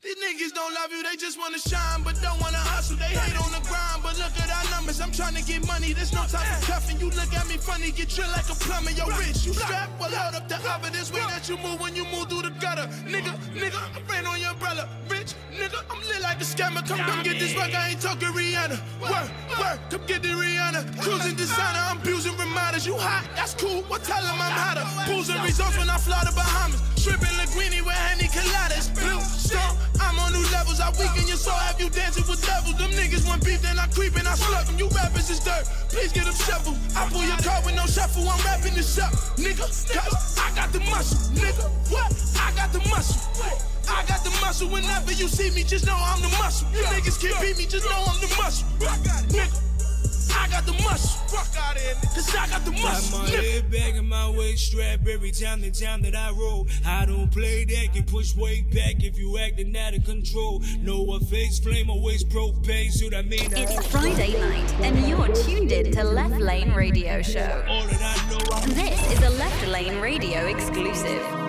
These niggas don't love you, they just wanna shine, but don't wanna hustle. They hate on the grind, but look at our numbers. I'm trying to get money, there's no time for cuffing. You look at me funny, get drilled like a plumber. Yo, rich, you strap, well, hold up the oven. This way that you move when you move through the gutter. Nigga, nigga, I ran on your umbrella. Rich, nigga, I'm lit like a scammer. Come, come get this work, I ain't talking Rihanna. Work, work, come get the Rihanna. Cruising designer, I'm abusing reminders. You hot, that's cool, well, tell them I'm hotter. Pools and results when I fly to Bahamas. Tripping Linguini with Henny Coladas. Blue stone, I'm on new levels. I weaken your soul, have you dancing with devils. Them niggas want beef, then I creep and I slug them. You rappers is dirt, please get them shovel. I pull your car with no shuffle, I'm rapping this up. Nigga, cause I got the muscle. Nigga, what? I got the muscle. I got the muscle. Whenever you see me, just know I'm the muscle. You niggas can't beat me, just know I'm the muscle. Nigga. I got the muscle. Fuck out of here, cause I got the Got muscle. my nigga. head back and my waist strap every time the time that I roll. I don't play that, get pushed way back if you acting out of control. No, a face flame, always propane, so that mean I It's Friday night, and you're tuned in to Left Lane Radio Show. This is a Left Lane Radio exclusive.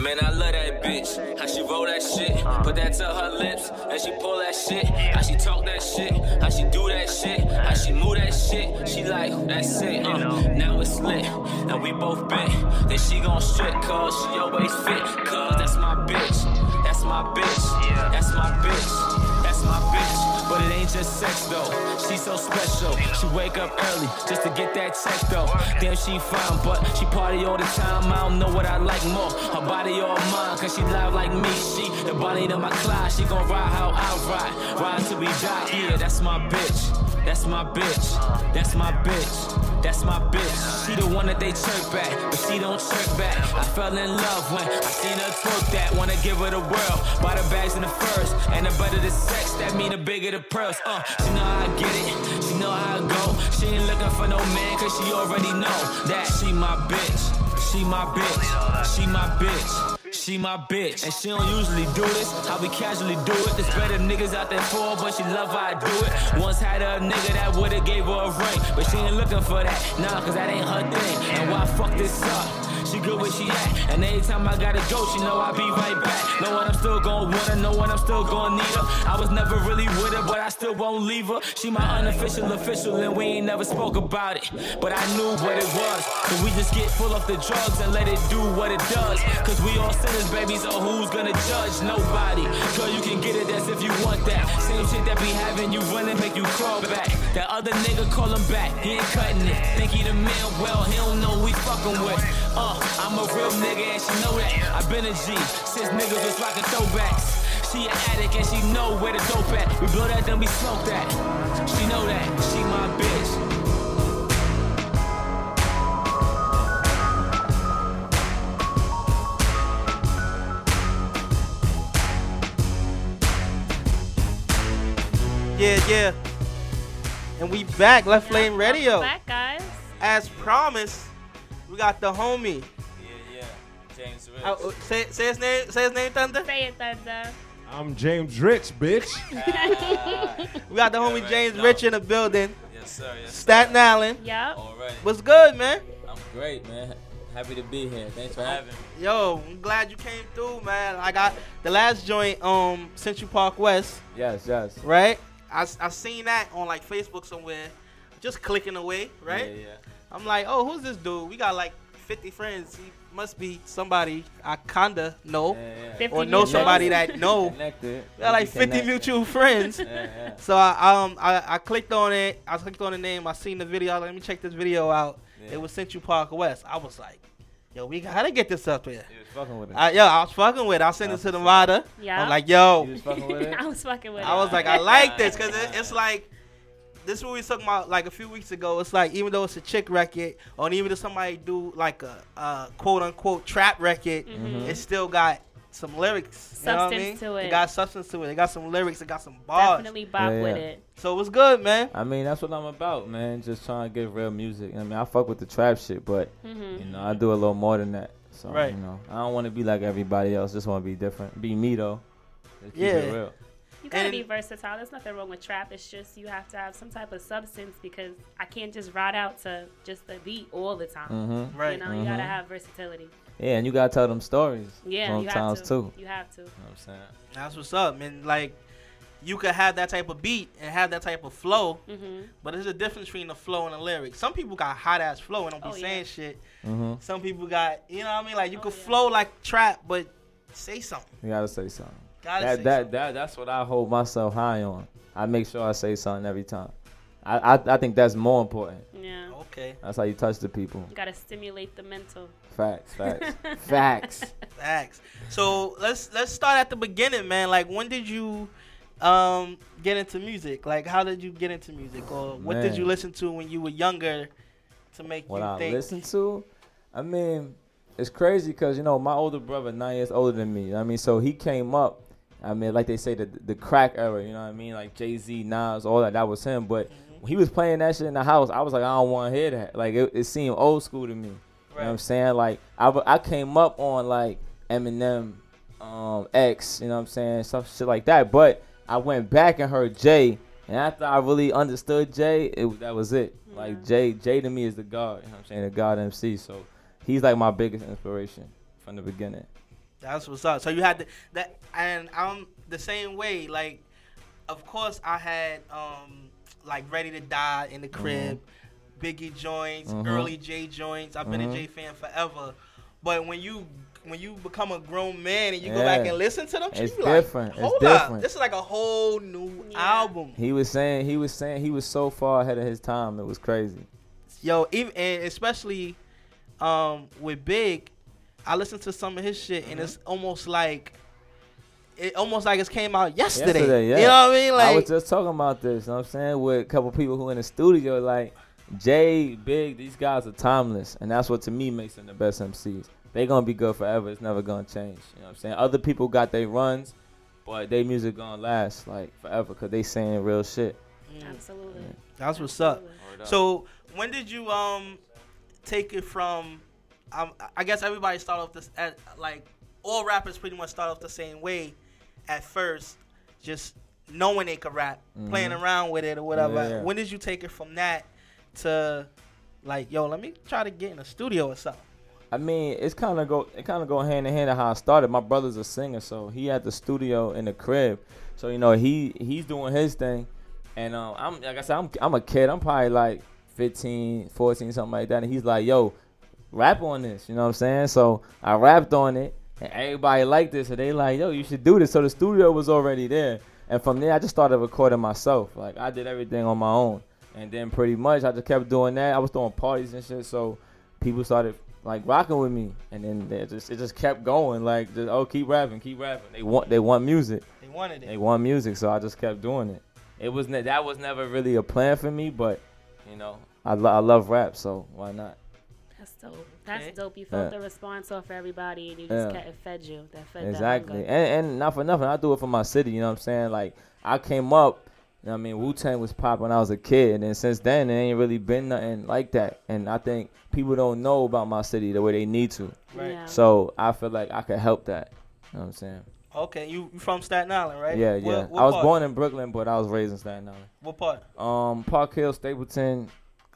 Man, I love that bitch. How she roll that shit, put that to her lips, and she pull that shit. How she talk that shit, how she do that shit, how she move that shit. She like, that's it, uh. Now it's lit, and we both bent. Then she gon' strip, cause she always fit. Cause that's my bitch, that's my bitch, that's my bitch, that's my bitch. But it ain't just sex though. She's so special. She wake up early just to get that check though. Damn, she fine, but she party all the time. I don't know what I like more. Her body or mine, cause she live like me. She the body to my class. She gon' ride how I ride. Ride till we die. Yeah, that's my bitch. That's my bitch. That's my bitch. That's my bitch. She the one that they chirp at, but she don't chirp back. I fell in love when I seen her twerk that. Wanna give her the world. Buy the bags in the first. And the better the sex, that mean the bigger the purse. Uh, she know I get it. She know how I go. She ain't looking for no man, cause she already know that she my bitch. She my bitch. She my bitch. She my bitch, and she don't usually do this. How we casually do it. There's better niggas out there for her, but she love how I do it. Once had a nigga that would've gave her a ring, but she ain't looking for that. Nah, cause that ain't her thing. And why fuck this up? She good where she at, and anytime I gotta go, she know I'll be right back. Know what I'm still gon' want her, know what I'm still gon' need her. I was never really with her, but I still won't leave her. She my unofficial official, and we ain't never spoke about it. But I knew what it was. So we just get full of the drugs and let it do what it does. Cause we all sinners, baby, so who's gonna judge? Nobody. Girl, you can get it, that's if you want that. Same shit that be having you running, make you crawl back. That other nigga call him back, he ain't cutting it. Think he the man, well, he don't know we fucking with. Uh, I'm a real nigga and she know that. i been a G since niggas was rockin' throwbacks. She an addict and she know where the dope at. We blow that, then we smoke that. She know that, she my bitch. Yeah, yeah. And we back, Left Lane Radio. Back, guys. As promised, we got the homie. Yeah, yeah. James Rich. Uh, uh, say, say his name. Say his name, Thunder. Say it, Thunder. I'm James Rich, bitch. We got the homie James Rich in the building. Yes, sir. Yes, Staten Island. Yep. Alright. What's good, man? I'm great, man. Happy to be here. Thanks for having me. Yo, I'm glad you came through, man. I got the last joint, um, Central Park West, Yes, yes. right? I, I seen that on like Facebook somewhere, just clicking away, right? Yeah, yeah. I'm like, oh, who's this dude? We got like 50 friends. He must be somebody I kinda know, Yeah, yeah. or know somebody that know. Connected. We got like 50 connected. mutual friends. Yeah, yeah. So I um I, I clicked on it. I clicked on the name. I seen the video. I was like, Let me check this video out. Yeah. It was Central Park West. I was like, yo, we gotta get this up here. You was fucking with it. I, yo, I was fucking with. it. I sent it to the Vada. Yeah. I'm like, yo, You was fucking with it? I was fucking with it. I was like, I like this because it, it's like. This is what we was talking about like a few weeks ago. It's like even though it's a chick record, or even if somebody do like a, uh quote unquote trap record, Mhm. it still got some lyrics. you know what I mean? to it. It got substance to it. It got some lyrics. It got some bars. Definitely bop Yeah, with it. So it was good, man. I mean, that's what I'm about, man. Just trying to get real music. I mean, I fuck with the trap shit, but Mhm. you know, I do a little more than that. So Right. you know, I don't want to be like everybody else. Just want to be different. Be me though. Just keep Yeah. It real. You gotta And- be versatile. There's nothing wrong with trap. It's just you have to have some type of substance because I can't just ride out to just the beat all the time. Mhm. Right. You know, you gotta Mhm. have versatility. Yeah, and you gotta tell them stories. Yeah, you have sometimes to. too. You have to. You know what I'm saying? That's what's up, man. Like you could have that type of beat and have that type of flow, mm-hmm. but there's a difference between the flow and the lyrics. Some people got hot ass flow and don't be Oh, yeah. saying shit. hmm Some people got, you know what I mean? Like you Oh, could yeah. flow like trap, but say something. You gotta say something. Gotta that say that something. that that's what I hold myself high on. I make sure I say something every time. I, I I think that's more important. Yeah. Okay. That's how you touch the people. You gotta stimulate the mental. Facts, facts, facts. Facts. So let's let's start at the beginning, man. Like when did you um get into music? Like how did you get into music, or what did you listen to when you were younger to make What you I think? listen to, I mean, it's crazy because you know my older brother nine years older than me. I mean, so he came up. I mean, like they say, the the crack era. You know what I mean? Like Jay Z, Nas, all that. That was him. But when he was playing that shit in the house, I was like, I don't want to hear that. Like it, it seemed old school to me. You know what I'm saying? Like I, I came up on like Eminem, um, X. You know what I'm saying? Stuff shit like that. But I went back and heard Jay, and after I really understood Jay, it that was it. Like Jay, Jay to me is the God. You know what I'm saying? The God MC. So he's like my biggest inspiration from the beginning. That's what's up. So you had to, that, and I'm the same way. Like, of course, I had um like Ready to Die in the crib, Biggie joints, Mhm. early Jay joints. I've been a Mhm. Jay fan forever. But when you when you become a grown man and you go back and listen to them, It's you be like, different. It's hold up, different. this is like a whole new album. He was saying, he was saying, he was so far ahead of his time. It was crazy. Yo, even and especially um with Big, I listened to some of his shit and it's almost like it almost like it came out yesterday. yeah. You know what I mean? Like I was just talking about this. You know what I'm saying with a couple people who in the studio, like Jay, Big. These guys are timeless, and that's what to me makes them the best MCs. They gonna be good forever. It's never gonna change. You know what I'm saying? Other people got their runs, but their music gonna last like forever because they saying real shit. Absolutely. That's what's up. Up. So when did you um take it from? Um, I guess everybody start off this at like all rappers pretty much start off the same way at first, just knowing they could rap, playing Mhm. around with it or whatever. Yeah. When did you take it from that to like, yo, let me try to get in a studio or something? I mean, it's kind of go it kind of go hand in hand of how I started. My brother's a singer, so he had the studio in the crib. So you know, he he's doing his thing, and um, I'm like I said, I'm I'm a kid. I'm probably like 15, 14, something like that. And he's like, "Yo, rap on this." You know what I'm saying? So I rapped on it, and everybody liked this. So they like, "Yo, you should do this." So the studio was already there, and from there I just started recording myself. Like I did everything on my own, and then pretty much I just kept doing that. I was throwing parties and shit, so people started like rocking with me, and then they just it just kept going. Like, just, oh, keep rapping, keep rapping. They want they want music. They wanted it. They want music, so I just kept doing it. It was ne- that was never really a plan for me, but you know, I, lo- I love rap, so why not? That's dope. That's Okay. dope. You felt Yeah. the response off everybody, and you just Yeah. kept, it fed you. That fed Exactly, that and and not for nothing, I do it for my city. You know what I'm saying? Like I came up. You know what I mean, Wu Tang was popping when I was a kid, and then since then, there ain't really been nothing like that. And I think people don't know about my city the way they need to. Right. Yeah. So I feel like I could help that. You know what I'm saying? Okay, you, you from Staten Island, right? Yeah, What- yeah. what I was part? born in Brooklyn, but I was raised in Staten Island. What part? Um, Park Hill, Stapleton.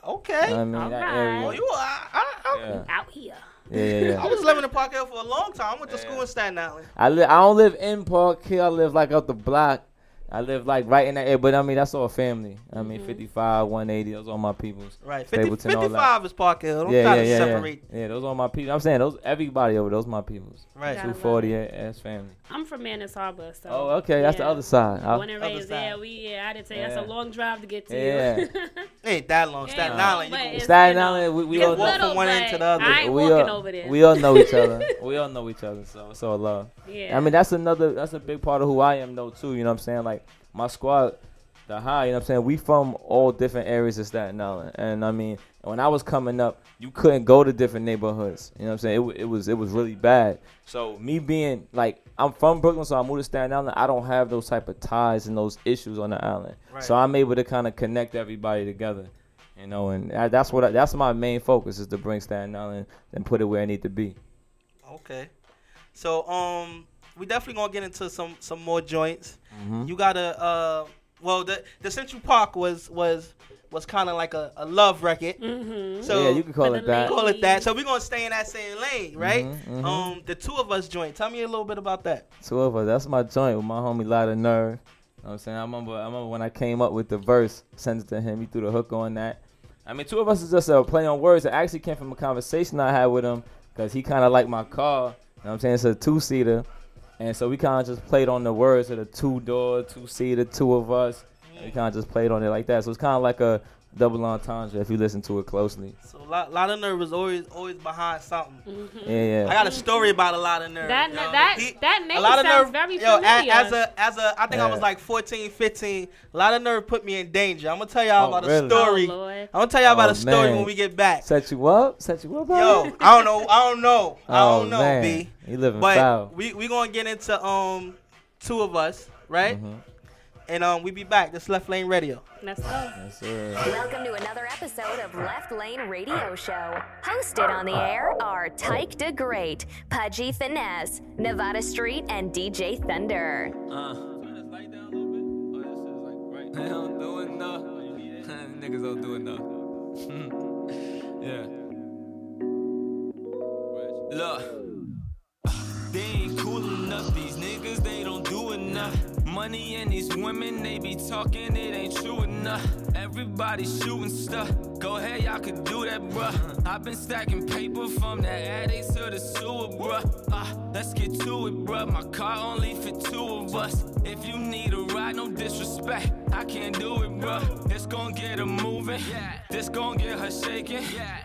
Okay. I mean that area. Oh, you, I, I, I, Yeah. Out here. Yeah, yeah, yeah. I was living in Park Hill for a long time. I went to school in Staten Island. I live. I don't live in Park Hill. I live like up the block. I live like right in that area, but I mean that's all family. I mean mm-hmm. 55, 180, those all my peoples. Right, 50, Stapleton, all that. 55 is Park Hill. Don't yeah, try yeah, to yeah, separate. Yeah. yeah, those all my people. I'm saying those everybody over those my peoples. Right. Gotta love 240 as family. I'm from Mariners Harbor, so. Oh, okay, that's the other side. I- Born and raised side. there. We yeah, I didn't say that's a long drive to get to Yeah. you. Ain't that long. Staten Yeah, Island. You can it's, Staten you Island, we, we it's all walk from one end to the other. I ain't we walking all, over there. We all know each other. we all know each other, so it's all love. Yeah. I mean, that's another. That's a big part of who I am, though, too. You know what I'm saying? Like my squad, the high. You know what I'm saying? We from all different areas of Staten Island, and I mean, when I was coming up, you couldn't go to different neighborhoods. You know what I'm saying? It, it was it was really bad. So me being like I'm from Brooklyn, so I moved to Staten Island. I don't have those type of ties and those issues on the island. So I'm able to kind of connect everybody together. You know, and that- that's what I, that's my main focus is to bring Staten Island and put it where it need to be. Okay. So um, we definitely gonna get into some some more joints. Mhm. You gotta uh, well the the Central Park was was was kind of like a, a love record. Mm-hmm. So Yeah, you can call it that. Call it that. So we're gonna stay in that same lane, right? Mhm, mhm. Um, the two of us joint. Tell me a little bit about that. Two of us. That's my joint with my homie Lot of Nerve. You know what I'm saying? I remember I remember when I came up with the verse, sent it to him, he threw the hook on that. I mean, two of us is just a play on words. It actually came from a conversation I had with him because he kind of liked my car. You know what I'm saying? It's a two seater. And so we kind of just played on the words of the two door, two seater, two of us. We kind of just played on it like that. So it's kind of like a double entendre if you listen to it closely. So a lot, lot of nerve is always always behind something. Yeah, yeah. I got a story about a lot of nerve. That yo. that He- that name a lot of sounds nerve, very yo, a- familiar. as a as a I think I was like 14, 15. A lot of nerve put me in danger. I'm gonna tell y'all Oh, about really? a story. Oh, I'm gonna tell y'all about Oh, a story man. when we get back. Set you up? Set you up? Yo, I don't know. I don't know. I Oh, don't know, man. B. You living but foul. we we gonna get into um two of us, right? Mm-hmm. And um we be back. This Left Lane Radio. Let's go. Yes, sir. Welcome to another episode of Left Lane Radio Show. Hosted on the air are Tyke the Great, Pudgy Finesse, Nevada Street, and DJ Thunder. Uh. Turn this light down a little bit. Oh, this is like right. They don't do enough. Niggas don't do enough. yeah. Look. They ain't cool enough. These niggas, they don't do enough. Money and these women, they be talking, it ain't true enough. Everybody shooting stuff. Go ahead, y'all could do that, bruh. I've been stacking paper from the attic to the sewer, bruh. Ah, let's get to it, bruh. My car only fit two of us. If you need a ride, no disrespect. I can't do it, bruh. This gon' get her moving. This gon' get her shaking.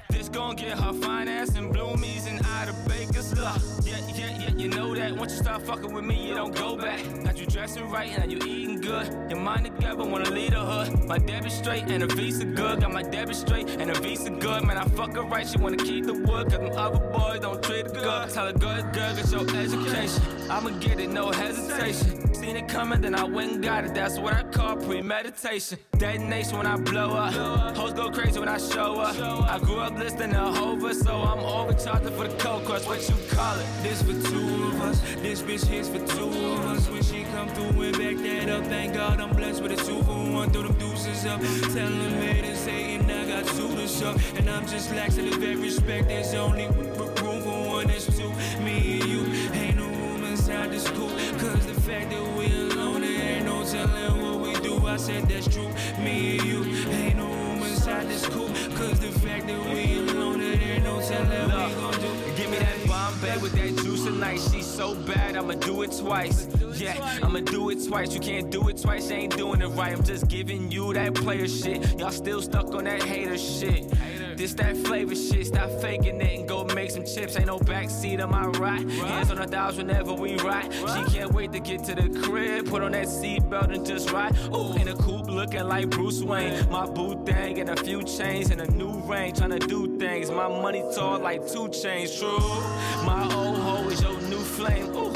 This gon' get her finance and bloomies and Ida Baker's luck. Yeah, yeah, yeah, you know that. Once you start fucking with me, you don't go back. Got you dressing right now you eating good. Your mind together, wanna lead a hood. My debit straight and a visa good. Got my debit straight and a visa good. Man, I fuck her right, she wanna keep the wood. Cause them other boys don't treat her good. Tell her good, girl, get your education. I'ma get it, no hesitation. Seen it coming, then I went and got it. That's what I call premeditation. Detonation when I blow up. Hoes go crazy when I show up. I grew up listening to Hova, so I'm overcharging for the cold crush. What you call it? This for two of us. This bitch here's for two of us. When she come through and back that up, thank God I'm blessed with a two for one. Throw them deuces up. Tell them haters hating, I got two to suck. And I'm just laxing in every respect. There's only room for one, it's two. Me and you. Ain't no room inside this coop. Cause the fact that we alone, there ain't no telling what we do. I said that's true. Me and you. Ain't no room inside this coop. Cause the fact that we alone, there ain't no telling what we gon' do. That Bombay with that juice tonight. She's so bad, I'ma do it twice. Yeah, I'ma do it twice. You can't do it twice, ain't doing it right. I'm just giving you that player shit. Y'all still stuck on that hater shit. This that flavor shit. Stop faking it and go make some chips. Ain't no backseat on my right. Hands on the dials whenever we ride. She can't wait to get to the crib. Put on that seatbelt and just ride. Ooh, in a coupe looking like Bruce Wayne. My boot thing and a few chains and a new ring. Tryna do things. My money tall like two chains. True. My old hoe is your new flame. Ooh.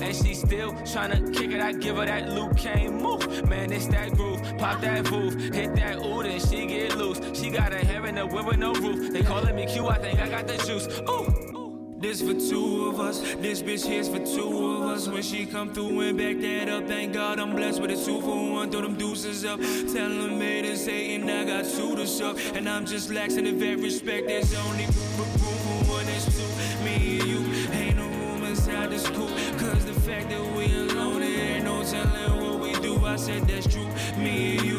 And she still tryna kick it. I give her that Luke Kane move. Man, it's that groove. Pop that roof. Hit that ooh, then she get loose. She got her hair in the whip with no roof. They calling me Q. I think I got the juice. Ooh. This for two of us. This bitch here's for two of us. When she come through and back that up, thank God I'm blessed with a two for one. Throw them deuces up. Tell them haters hating, I got two to suck. And I'm just laxing in every respect. There's only true. Me and you.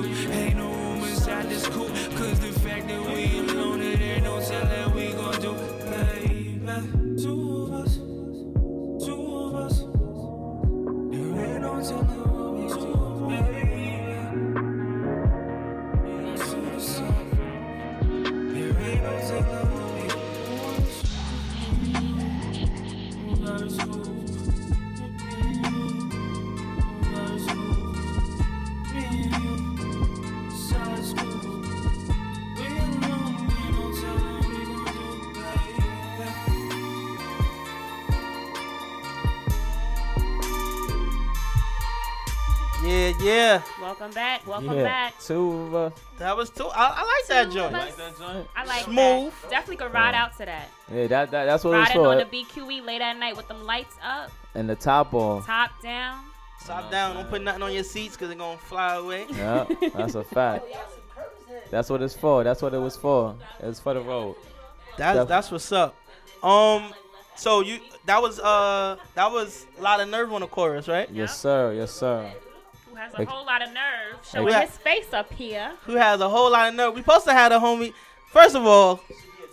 Yeah, yeah. Welcome back. Welcome yeah, back. two of us. That was too. I, I like that joint. I like that joint. i Smooth. that. Definitely could ride out to that. Yeah, that, that that's what it was Riding for. on the BQE late at night with them lights up, and the top on. top down. Top down. Don't put nothing on your seats because they're gonna fly away. Yeah, that's a fact. That's what it's for. That's what it was for. It's for the road. That's Def- that's what's up. Um, so you that was uh that was a lot of nerve on the chorus, right? Yes, sir. Yes, sir. Who has a Like- whole lot of nerve showing Like- his face up here. Who has a whole lot of nerve? We supposed to have a homie. First of all,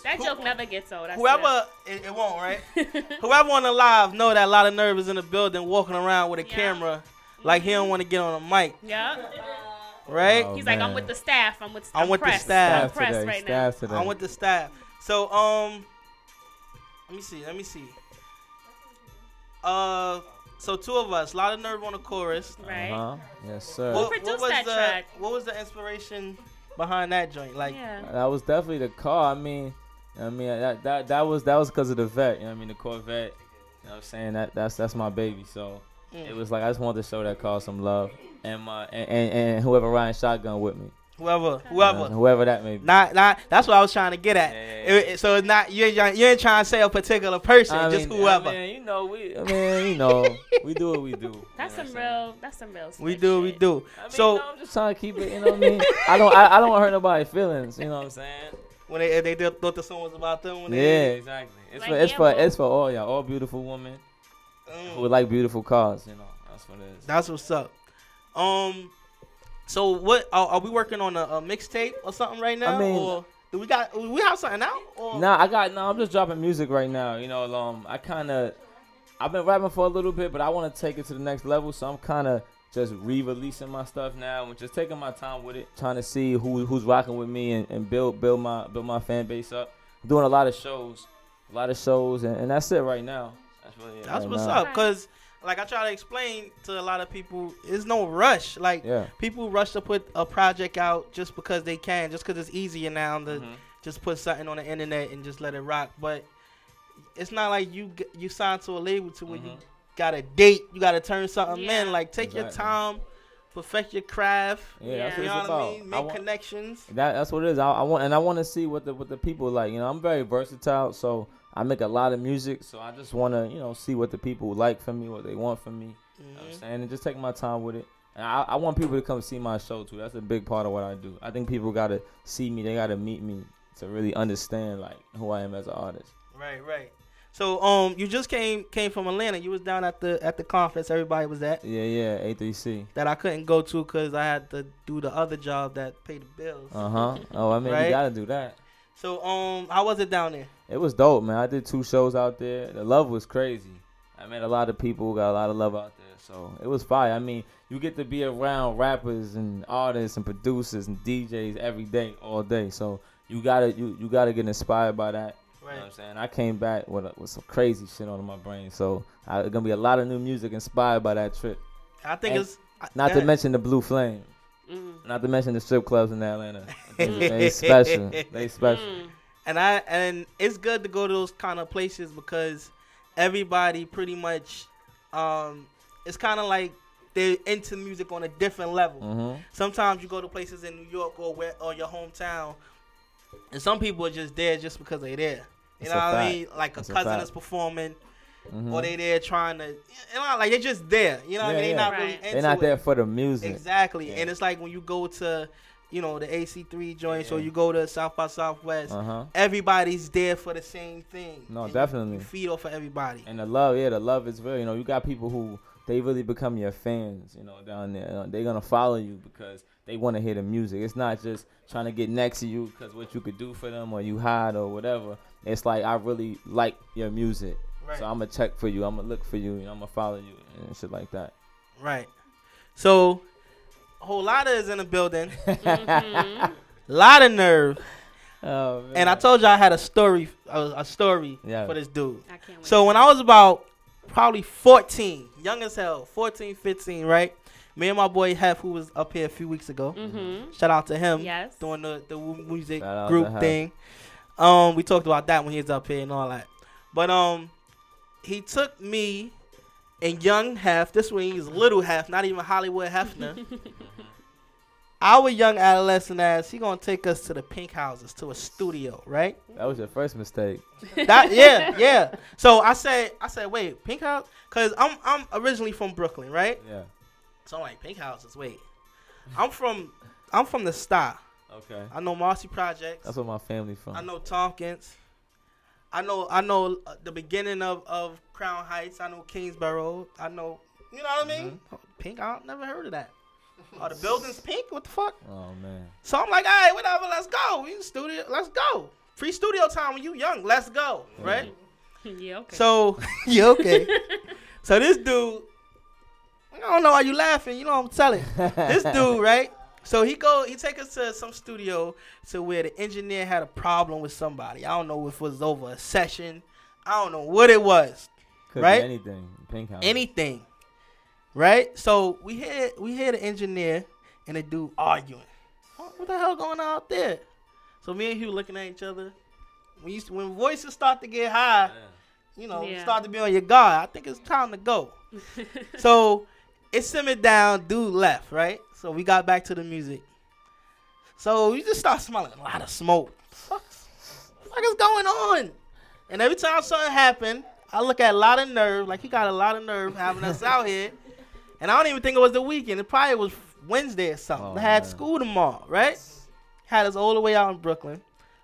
That joke never gets old. I whoever it, it won't right. whoever on the live know that a lot of nerve is in the building, walking around with a camera, like he don't want to get on a mic. Yeah. right? Oh, He's like, I'm with the staff. I'm with. I'm with the pressed. staff. I'm pressed today, right now. staff today. I'm with the staff. So um, let me see. Let me see. Uh, so two of us, a lot of nerve on the chorus. Right. Uh-huh. Yes, sir. What, produced what was that the track? what was the inspiration behind that joint? Like, That was definitely the car. I mean, I mean that that that was that was because of the vet. You know what I mean? The Corvette. You know what I'm saying? That that's that's my baby. So Mm. it was like I just wanted to show that car some love. And my and, and, and whoever riding shotgun with me. Whoever, You know, whoever, whoever that may be. Not, not. That's what I was trying to get at. It- it- so it's not you. Ain't, trying- you ain't trying to say a particular person, I just mean, whoever. I mean, you know, we. I mean, you know, we do what we do. That's some real. That's some real. we slick do, we shit. do. so I'm just trying to keep it. You know what I mean? I don't. I, I don't want to hurt nobody's feelings. You know what I'm saying? when they they did- thought the song was about them, when Yeah, they, exactly. It's Like for it's for it's for all y'all, all beautiful women Mm. who like beautiful cars. You know, that's what it is. That's what's up. Um, so what are, are we working on a, a mixtape or something right now? I mean- or do we got we have something out? Or Nah, I got no. I'm just dropping music right now. You know, um, I kind of, I've been rapping for a little bit, but I want to take it to the next level. So I'm kind of just re-releasing my stuff now and just taking my time with it, trying to see who who's rocking with me and, and build build my build my fan base up. doing a lot of shows, a lot of shows, and, and that's it right now. That's really it That's right what's now. up. Cause like I try to explain to a lot of people, there's no rush. Like Yeah. people rush to put a project out just because they can, just because it's easier now to Mm-hmm. just put something on the internet and just let it rock. But it's not like you you signed to a label to where you got a date, you got to turn something in. Like take your time, perfect your craft. Yeah, that's what you it's what about. I mean. I Make want- connections. That, that's what it is. I, I want and I want to see what the what the people like. You know, I'm very versatile, so I make a lot of music. So I just want to you know see what the people like from me, what they want from me. You know what I'm saying, and just take my time with it. And I, I want people to come see my show too. That's a big part of what I do. I think people gotta see me. They gotta meet me to really understand like who I am as an artist. Right, right. So um, you just came came from Atlanta. You was down at the at the conference everybody was at Yeah, yeah, A3C. that I couldn't go to because I had to do the other job that paid the bills. Uh huh. Oh, I mean, Right? you gotta do that. So um, how was it down there? It was dope, man. I did two shows out there. The love was crazy. I met a lot of people, got a lot of love out there. So it was fire. I mean, you get to be around rappers and artists and producers and DJs every day, all day. So you gotta you, you gotta get inspired by that. You know what I'm saying? I came back with, with some crazy shit on my brain. So I, it's gonna be a lot of new music inspired by that trip. I think And it's not to mention the Blue Flame. Mm. Not to mention the strip clubs in Atlanta. they special. They special. And I and it's good to go to those kind of places because everybody pretty much um it's kind of like they're into music on a different level. Mhm. Sometimes you go to places in New York or where or your hometown, and some people are just there just because they're there. You That's know a what I mean? Like That's a a cousin fact. is performing, Mhm. or they there trying to, you know, like they're just there. You know what I mean? They're yeah. not really into They're not it. there for the music. Exactly. Yeah. And it's like when you go to, you know, the AC3 joints or you go to South by Southwest, Uh-huh. everybody's there for the same thing. No, you- definitely. You feed off of everybody. And the love, yeah, the love is real. You know, you got people who they really become your fans. You know, down there, Uh, they're gonna follow you because they want to hear the music. It's not just trying to get next to you because what you could do for them or you hide or whatever. It's like I really like your music, Right. so I'm gonna check for you. I'm gonna look for you. You know, I'm gonna follow you and shit like that. Right. So, whole lot is in the building. Mm-hmm. lot of nerve. Oh, And I told you I had a story, a, a story Yeah. for this dude. I can't wait. So when I was about probably 14, young as hell, 14, 15, right? Me and my boy Hef, who was up here a few weeks ago. Mhm. Shout out to him. Yes. Doing the, the music Shout group thing. Um, we talked about that when he was up here and all that. But um, he took me and young half. This one he's little half, not even Hollywood Hefner. Our young adolescent ass, he gonna take us to the pink houses, to a studio, right? That was your first mistake. That yeah, yeah. So I said, I said, wait, pink house, cause I'm I'm originally from Brooklyn, right? Yeah. So I'm like pink houses. Wait, I'm from I'm from the Star. Okay. I know Marcy Projects. That's where my family from. I know Tompkins. I know I know uh, the beginning of of Crown Heights. I know Kingsborough. I know you know what I mean. Mm-hmm. Pink. I never heard of that. Are the buildings pink? What the fuck? Oh man. So I'm like, all right, whatever. Let's go. We in the studio. Let's go. Free studio time when you young. Let's go. Right. yeah. Okay. So yeah, okay. so this dude, I don't know why you laughing. You know what I'm telling. this dude, right? So he go, he take us to some studio to where the engineer had a problem with somebody. I don't know if it was over a session. I don't know what it was. Could right? be anything. Pink house. Anything. Right? So we hear we hear the engineer and the dude arguing. What what the hell going on out there? So me and Hugh looking at each other. When you, when voices start to get high, you know, Yeah. start to be on your guard. I think it's time to go. so it simmered down. Dude left. Right. So we got back to the music. So we just start smelling a lot of smoke. Fuck, fuck is going on? And every time something happened, I look at a lot of nerve. Like he got a lot of nerve having us out here. And I don't even think it was the weekend. It probably was Wednesday or something. Oh, I had man. school tomorrow, right? Had us all the way out in Brooklyn.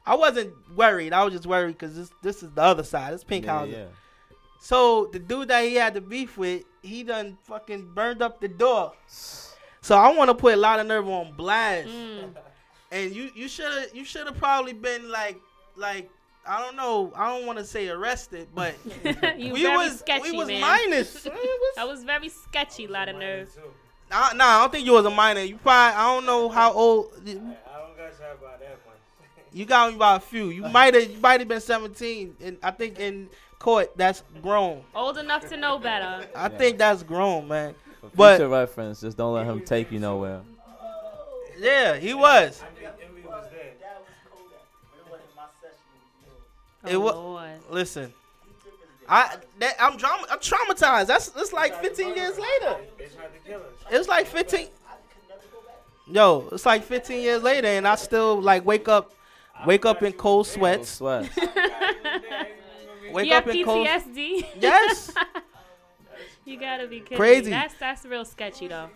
I wasn't worried. I was just worried because this this is the other side. It's pink Yeah, house. yeah. So the dude that he had the beef with, he done fucking burned up the door. So I want to put a lot of nerve on blast. Mm. And you you should have you should have probably been like like I don't know I don't want to say arrested, but you we very was sketchy, we was man. minus. that was very sketchy, lot of nerve. Nah, nah, I don't think you was a minor. You probably I don't know how old. I don't got shot about that much. You got me by a few. You might have you might have been 17, and I think in court that's grown. Old enough to know better. I think that's grown, man. For But future reference, just don't let him take you nowhere. yeah, he was. It Oh, was. Lord. Listen, I that, I'm, traum- I'm traumatized. That's that's like 15 years later. It's like 15. Yo, it's like 15 years later, and I still like wake up, wake up in cold sweats. Sweat. Wake you up have in cold. PTSD. Yes. you gotta be kidding. Crazy. That's that's real sketchy though.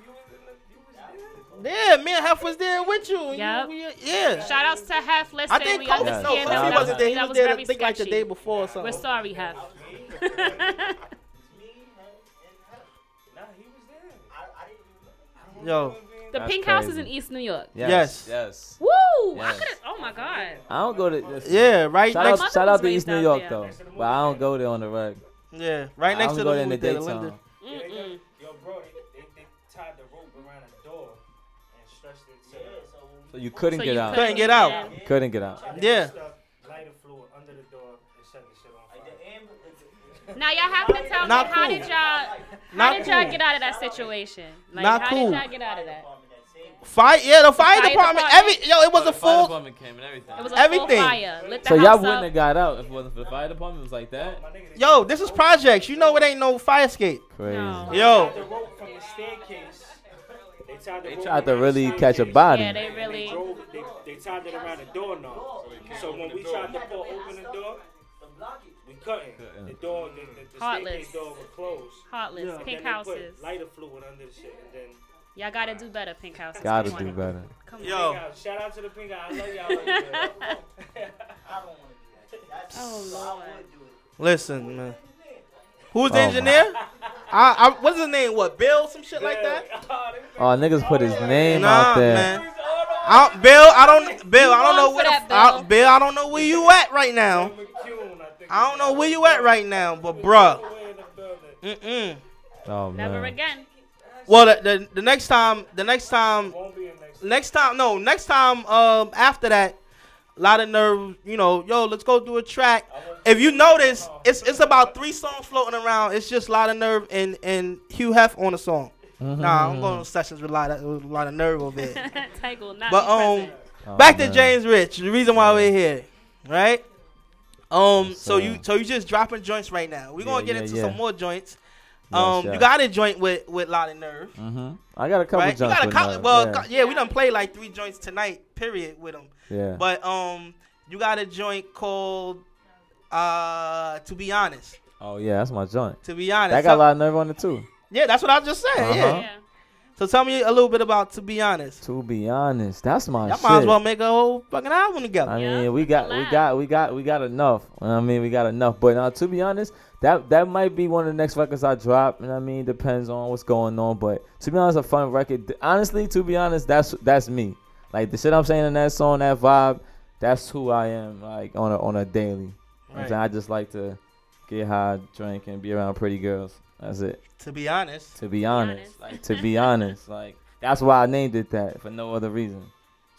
Yeah, me and Hef was there with you. and you- Yep. we- yeah. Shout outs to Hef. Listen, I think we Kofi, understand no, that. Kofi that wasn't there. He was was there, I think, like the day before or something. We're sorry, Hef. Yo. The That's Pink House is in East New York. Yes. Yes. Yes. Woo! I could. Oh my God. I don't go to. listen, Yeah, right Shout next- out, shout out to East New York there. though, but I don't go there on the reg. Yeah, right next don't to go the there in the movie theater, daytime. So you couldn't So get you out. Couldn't get out. You couldn't get out. Yeah. Lighter fluid under the door and set the shit on fire. Now y'all have to tell Not me how cool. did y'all how Not did y'all cool. get out of that situation? Like Not how cool. did y'all get out of that? Fire, yeah, the fire, fire department, department. every yo, it was a The fire full. department came and everything. It was a Everything. full fire. Lit the So y'all house wouldn't up. have got out if it wasn't for the fire department. It was like that. Yo, this is projects. You know it ain't no fire escape. Crazy. No. Yo, The rope from the staircase. They tied the They tried to really catch a body. Yeah, they really. Drove, they, they tied it around the door doorknob. So when we tried to pull open the door, we couldn't. The door, the, the, the Heartless. staircase door was closed. Heartless. And Pink then put houses. lighter fluid under the shit, and then. Y'all gotta do better, Pink House. Gotta do better. Come on. Yo. Pink House. Shout out to the pink eye. I love y'all. over there. Oh Lord. listen, man. Who's the Oh, engineer? I, I, what's his name? What, Bill? Some shit like that? Oh, niggas put his name Nah, out there. man. I Bill, I don't, Bill, I don't know where for the, that, I, Bill, I don't know where you at right now. I don't know where you at right now, but bruh. Mm-mm. Oh man. Never again. Well, the, the the next time, the next time, next time, no, next time, um, after that, a lot of nerves. You know, yo, let's go do a track. If you notice, it's it's about three songs floating around. It's just a lot of nerve and and Hugh Hef on the song. Nah, I'm going to sessions with a lot of with a lot of nerve over there. Tank not But um. Oh, back to. James Rich. The reason why we're here, right? Um, Yes, so sir. you so you just dropping joints right now. We're gonna get yeah, into yeah. some more joints. Um, yes. you got a joint with with lot of nerve. Mm-hmm. I got a couple right? You got a couple. Nerve, Well, yeah. co- yeah, we done played like three joints tonight. Period with them. Yeah. But um, you got a joint called uh, to be honest. Oh yeah, that's my joint. To be honest, that got so- a lot of nerve on it too. Yeah, that's what I was just said. Uh-huh. Yeah. So tell me a little bit about to be honest. To be honest, that's my Y'all shit. might as well make a whole fucking album together. I mean, we got, we got, we got, we got enough. You know what I mean, we got enough. But uh, to be honest, that that might be one of the next records I drop. And I mean, depends on what's going on. But to be honest, a fun record. Honestly, to be honest, that's that's me. Like the shit I'm saying in that song, that vibe, that's who I am. Like on a on a daily. You know what I'm Right. saying? I just like to get high, drink, and be around pretty girls. That's it. To be honest. To be honest, like to be honest, like that's why I named it that for no other reason.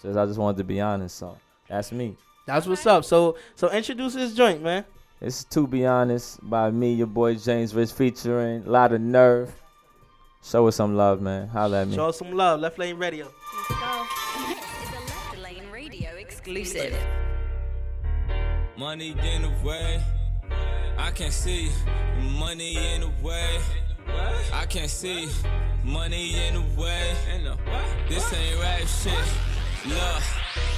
Just I just wanted to be honest. So that's me. That's what's up. So so introduce this joint, man. It's to be honest by me, your boy James Rich, featuring a lot of nerve. Show us some love, man. Holla at me. Show us some love. Left Lane Radio. This is a Left Lane Radio exclusive. Money in the way. I can't see money in the way. I can't see money in the way. This ain't rap shit. Look,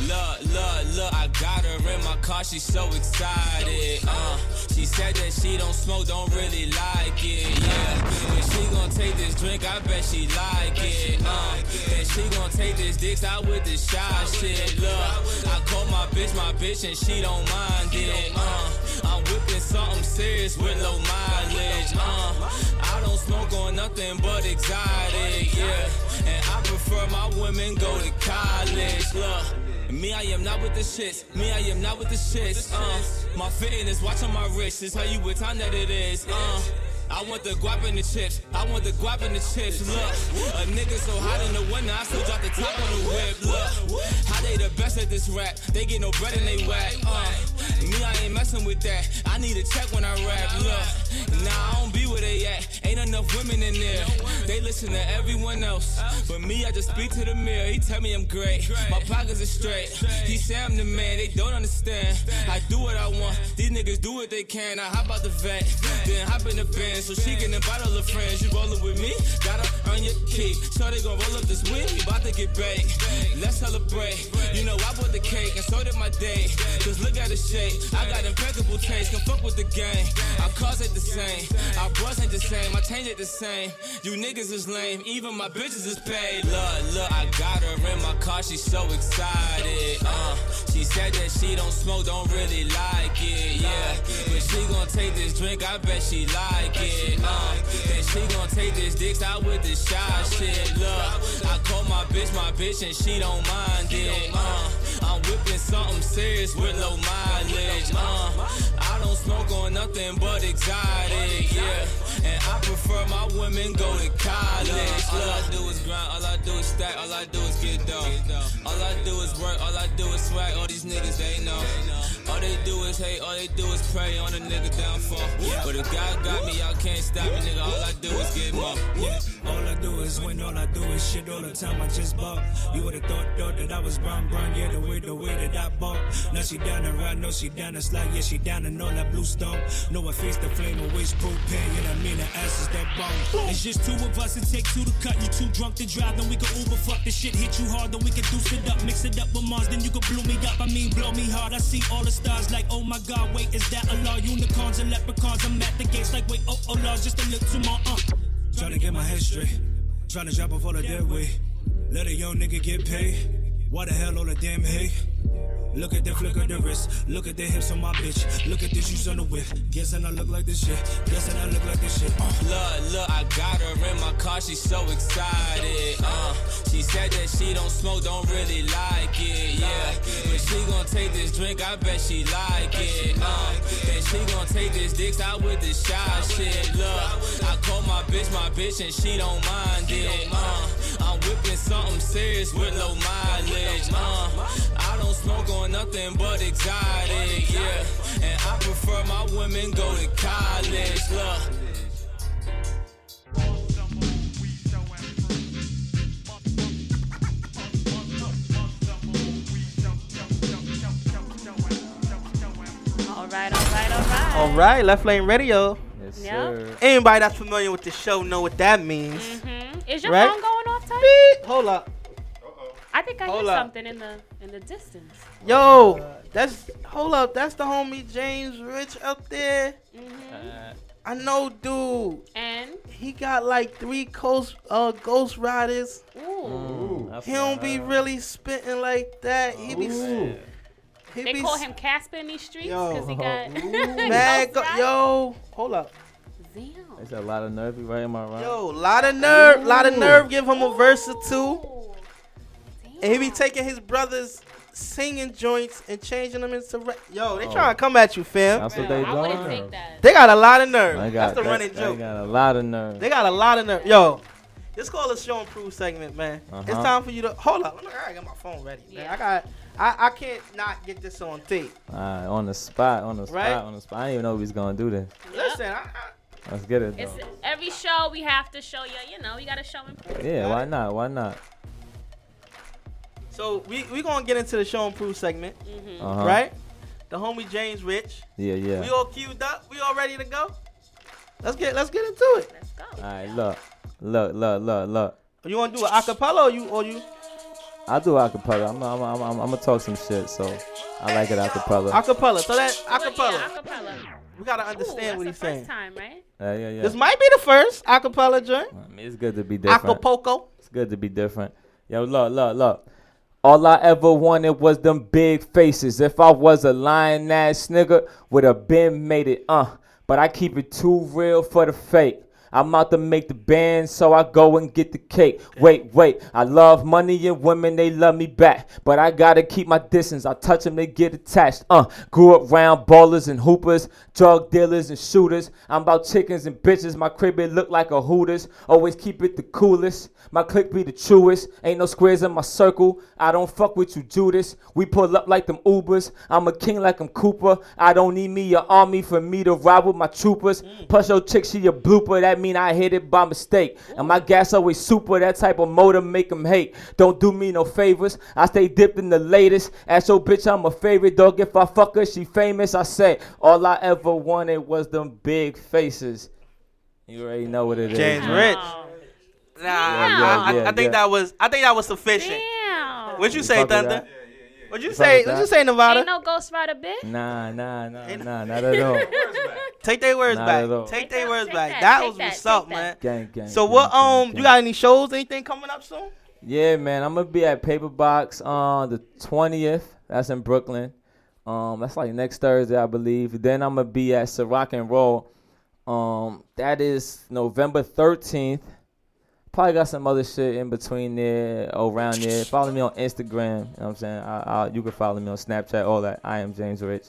look, look, look. I got her in my car. She's so excited. Uh, she said that she don't smoke, don't really like it. Yeah, but she gon' take this drink. I bet she like it. Uh, and she gon' take this dicks out with the shot shit. Look, I call my bitch my bitch and she don't mind it. Uh, I'm whipping something serious with low mileage. Uh, I don't smoke on nothing but exotic. Yeah, and I prefer my women go to college. Look. Me, I am not with the shits. Me, I am not with the shits. Uh, my fitness, watch on my wrist. This how you what time that it is. Uh, I want the guap in the chips. I want the guap and the chips. Look, a nigga so hot in the winter, I still drop the top on the whip. Look, how they the best at this rap? They get no bread and they whack. Uh, me, I ain't messing with that. I need a check when I rap. Look, nah, I don't be where they at. Ain't enough women in there. They listen to everyone else, but me, I just speak to the mirror. He tell me I'm great. My pockets are straight. He say I'm the man. They don't understand. I do what I want. These niggas do what they can. I hop out the vet, then hop in the van so she can invite all her friends. You rollin' with me? Gotta earn your keep. So they gon' roll up this week. We bout to get baked. Let's celebrate. You know I bought the cake and so did my day. Cause look at the shape. I got impeccable taste. Can fuck with the gang. Our cars ain't the same. Our bros ain't the same. My change ain't the same. You niggas is lame. Even my bitches is paid. Look, look, I got her in my car. She's so excited. Uh, she said that she don't smoke, don't really like it. Yeah, but she gon' take this drink. I bet she like it. Uh, and she gon' take this dicks out with the shot shit. Look, I call my bitch my bitch and she don't mind it. Uh, I'm whipping something serious with low mileage. Uh, I don't smoke on nothing but exotic. Yeah, and I prefer my women go to college. All I do is grind, all I do is stack, all I do is get dough. All I do is work, all I do is swag. All these niggas they know. All they do is hate, all they do is pray on a nigga downfall. But if God got me, y'all can't stop me, nigga. All I do is get more. Do is win, all I do is shit all the time. I just bought. You would've thought, thought that I was brown, brown, yeah, the way, the way that I bought. Now she down the ride, no, she down the slide, yeah, she down and all that blue stone. No, I face the flame, always propane, you know what I mean? The ass is that bomb. It's just two of us, it take two to cut. You too drunk to drive, then we can Uber. Fuck the shit, hit you hard, then we can deuce it up. Mix it up with Mars, then you can blow me up. I mean, blow me hard. I see all the stars like, oh my god, wait, is that a law? Unicorns and leprechauns, I'm at the gates like, wait, oh, oh, Lord, just a look to my uh. Trying to get my head straight. Trying to drop off all the dead weight. Let a young nigga get paid. Why the hell all the damn hate? Look at the flick of the wrist. Look at the hips on my bitch. Look at the shoes on the whip. Guessing I look like this shit. Guessing I look like this shit. Uh. Look, look, I got her in my car, she's so excited. Uh, she said that she don't smoke, don't really like it. Yeah, but she gon' take this drink, I bet she like it. Uh, and she gon' take this dicks out with the shot shit. Look, I call my bitch my bitch and she don't mind it. Uh, I'm whipping something serious with low mileage. Uh, I don't smoke on nothing but exotic. Yeah, and I prefer my women go to college. Look. All right, all right, all right. All right, Left Lane Radio. Yes, Yeah. sir. Anybody that's familiar with the show know what that means. Mhm. Is your Right? phone going off, Ty? Beep. Hold up. I think I hear up. something in the in the distance. Yo, that's hold up. That's the homie James Rich up there. I know, dude. And he got like three ghost uh ghost riders. Ooh. that's he don't be really spitting like that. He be. He They be call s- him Casper in these streets because he got Mad go- yo, hold up. It's a lot of nerve, right? Am I right? Yo, lot of nerve, lot of nerve. Give him a verse or two. And he be taking his brothers singing joints and changing them into rap. Yo, they Oh. trying to come at you, fam. That's what they I wouldn't doing. that. They got a lot of nerve. They That's got, the they- running joke. they got a lot of nerve. They got a lot of nerve. Yo, This called a show and prove segment, man. It's Uh-huh. time for you to hold up. Let me, I gotta get my phone ready, man. I got. I, I can't not get this on tape. Alright, on the spot, on the spot, Right? on the spot. I didn't even know we was gonna do this. Listen, I, Let's get it though. It's every show we have to show you. You know, you gotta show and prove. Yeah, why not? Why not? So we we gonna get into the show and prove segment, Uh-huh. right? The homie James Rich. Yeah, yeah. We all queued up. We all ready to go. Let's get let's get into it. Let's go. Alright, look, look, look, look, look. You want to do an acapella or you or you I do acapella. I'm, I'm, I'm, I'm, I'm gonna talk some shit, so I like it acapella. acapella? So that acapella. Yeah, acapella. We gotta understand what he's saying. Time, right? Yeah, yeah, yeah. This might be the first acapella joint. I mean, it's good to be different. Acapulco. It's good to be different. Yo, look, look, look. All I ever wanted was them big faces. If I was a lying ass nigga, would have been made it, uh. But I keep it too real for the fake. I'm out to make the band, so I go and get the cake. Wait, wait, I love money and women, they love me back. But I gotta keep my distance, I touch them, they get attached. Uh, grew up round ballers and hoopers, drug dealers and shooters. I'm about chickens and bitches, my crib it look like a Hooters. Always keep it the coolest, my clique be the truest. Ain't no squares in my circle, I don't fuck with you, Judas. We pull up like them Ubers, I'm a king like I'm Cooper. I don't need me a army for me to ride with my troopers. Plus your chick, she a blooper, that mean I hit it by mistake. And my gas always super, that type of motor make 'em hate. Don't do me no favors, I stay dipped in the latest. Ask your bitch I'm a favorite dog, if I fuck her, she famous. I say, all I ever wanted was them big faces. You already know what it is. James Rich. Nah, Yeah, I, I- yeah, I think yeah. that was I think that was sufficient. What'd you say, fuck with Thunder? That? What'd you You say? What'd you say, Nevada? Ain't no Ghost Rider bitch. Nah, nah, nah, nah, not at all. Take their words Not back. at all. Take their words back. that, That take was that, what's up, take man. Gang, gang, So gang, what? gang, Um, gang. you got any shows? Anything coming up soon? Yeah, man, I'm gonna be at Paper Box on the 20th. That's in Brooklyn. Um, that's like next Thursday, I believe. Then I'm gonna be at Ciroc and Roll. Um, that is November 13th. Probably got some other shit in between there, around there. Follow me on Instagram. You know what I'm saying? I, I, you can follow me on Snapchat, all that. I am James Rich.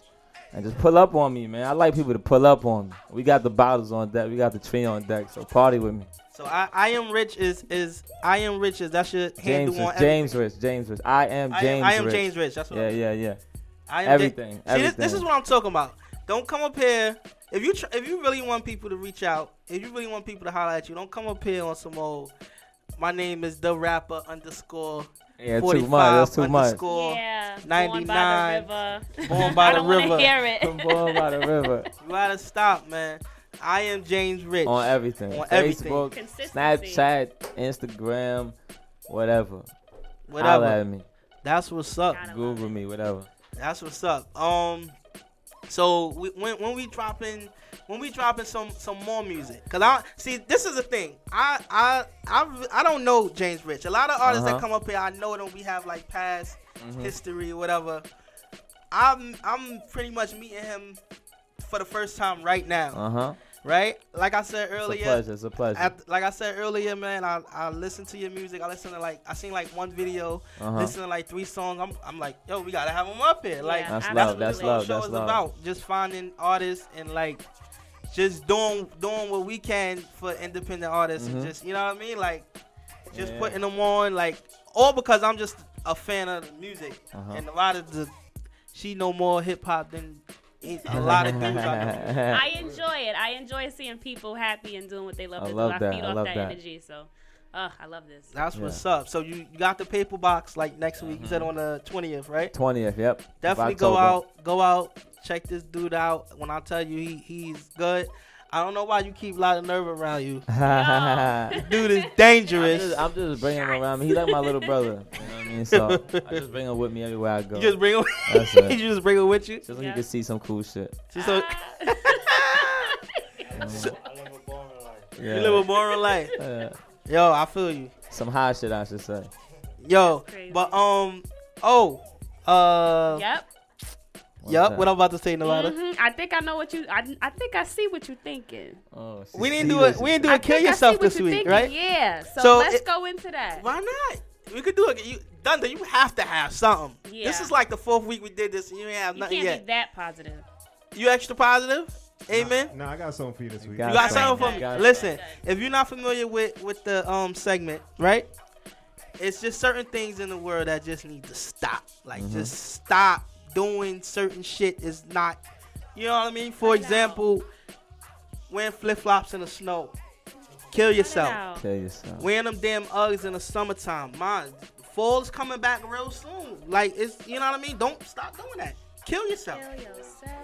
And just pull up on me, man. I like people to pull up on me. We got the bottles on deck. We got the tree on deck. So party with me. So I, I am rich is is I am rich is that's your handle James on Rich, James Rich, James Rich. I am I am- James I am Rich. James Rich, that's what yeah, I'm- yeah, yeah. I am everything. See, this, this is what I'm talking about. Don't come up here if you tr- if you really want people to reach out. If you really want people to holler at you, don't come up here on some old. My name is the rapper underscore. Yeah, too much. That's too much. underscore Yeah, born 99. by the river. Born by I the don't river. hear it. Born by the river. You gotta stop, man. I am James Rich. on everything. On everything. Facebook, Consistency. Snapchat, Instagram, whatever. Whatever. Holla at me. That's what's up. Google me, whatever. That's what's up. Um, so we, when when we dropping when we dropping some some more music, cause I see this is the thing. I I I I don't know James Rich. A lot of artists Uh-huh. that come up here, I know them. We have like past Mhm. history or whatever. I'm I'm pretty much meeting him for the first time right now. Uh huh. Right? Like I said It's a earlier. pleasure. It's a pleasure. at- like I said earlier, man, I, I listen to your music. I listen to like I seen like one video, Uh-huh. listen to like three songs. I'm, I'm like, yo, we gotta have them up here. Like That's that's love, what that's this whole love, show that's is love. about. Just finding artists and like just doing doing what we can for independent artists Mhm. and just you know what I mean, like just Yeah. putting them on, like all because I'm just a fan of the music Uh-huh. and a lot of the she know more hip hop than a lot of dudes I know. I enjoy it. I enjoy seeing people happy and doing what they love I to love do. I feed I off love that, that. energy. So, uh, I love this. That's what's up. So you, you got the paper box like next week. You said on the twentieth, right? 20th, yep. Definitely go out, go out, check this dude out. When I tell you he he's good, I don't know why you keep a lot of nerve around you. This dude is dangerous. I'm just, I'm just bringing him around me. He's like my little brother. You know what I mean? So I just bring him with me everywhere I go. You just bring him. That's it. you just bring him with you. Just so you can see some cool shit. Just so, Yeah. you live a moral life. Yeah. Yo, I feel you. Some high shit, I should say. Yo, but um, oh, uh, Yep. Yup. that? What I'm about to say, Nevada. Mhm. I think I know what you. I, I think I see what you're thinking. Oh, We didn't do it. We didn't do I it. Kill think I see yourself this you're week, thinking. right? Yeah. So, So let's it- go into that. Why not? We could do it. You, Thunder, you have to have something. Yeah. This is like the fourth week we did this, and you ain't have You nothing can't yet. be that positive. You extra positive? Amen. Nah, I got something for you this week. You got something for me? Listen, if you're not familiar with with the um segment, right? It's just certain things in the world that just need to stop. Like Mhm. just stop doing certain shit is not you know what I mean? For example, wearing flip flops in the snow. Kill yourself. Kill yourself. Wearing them damn Uggs in the summertime. Man, fall's coming back real soon. Like it's you know what I mean? Don't stop doing that. Kill yourself.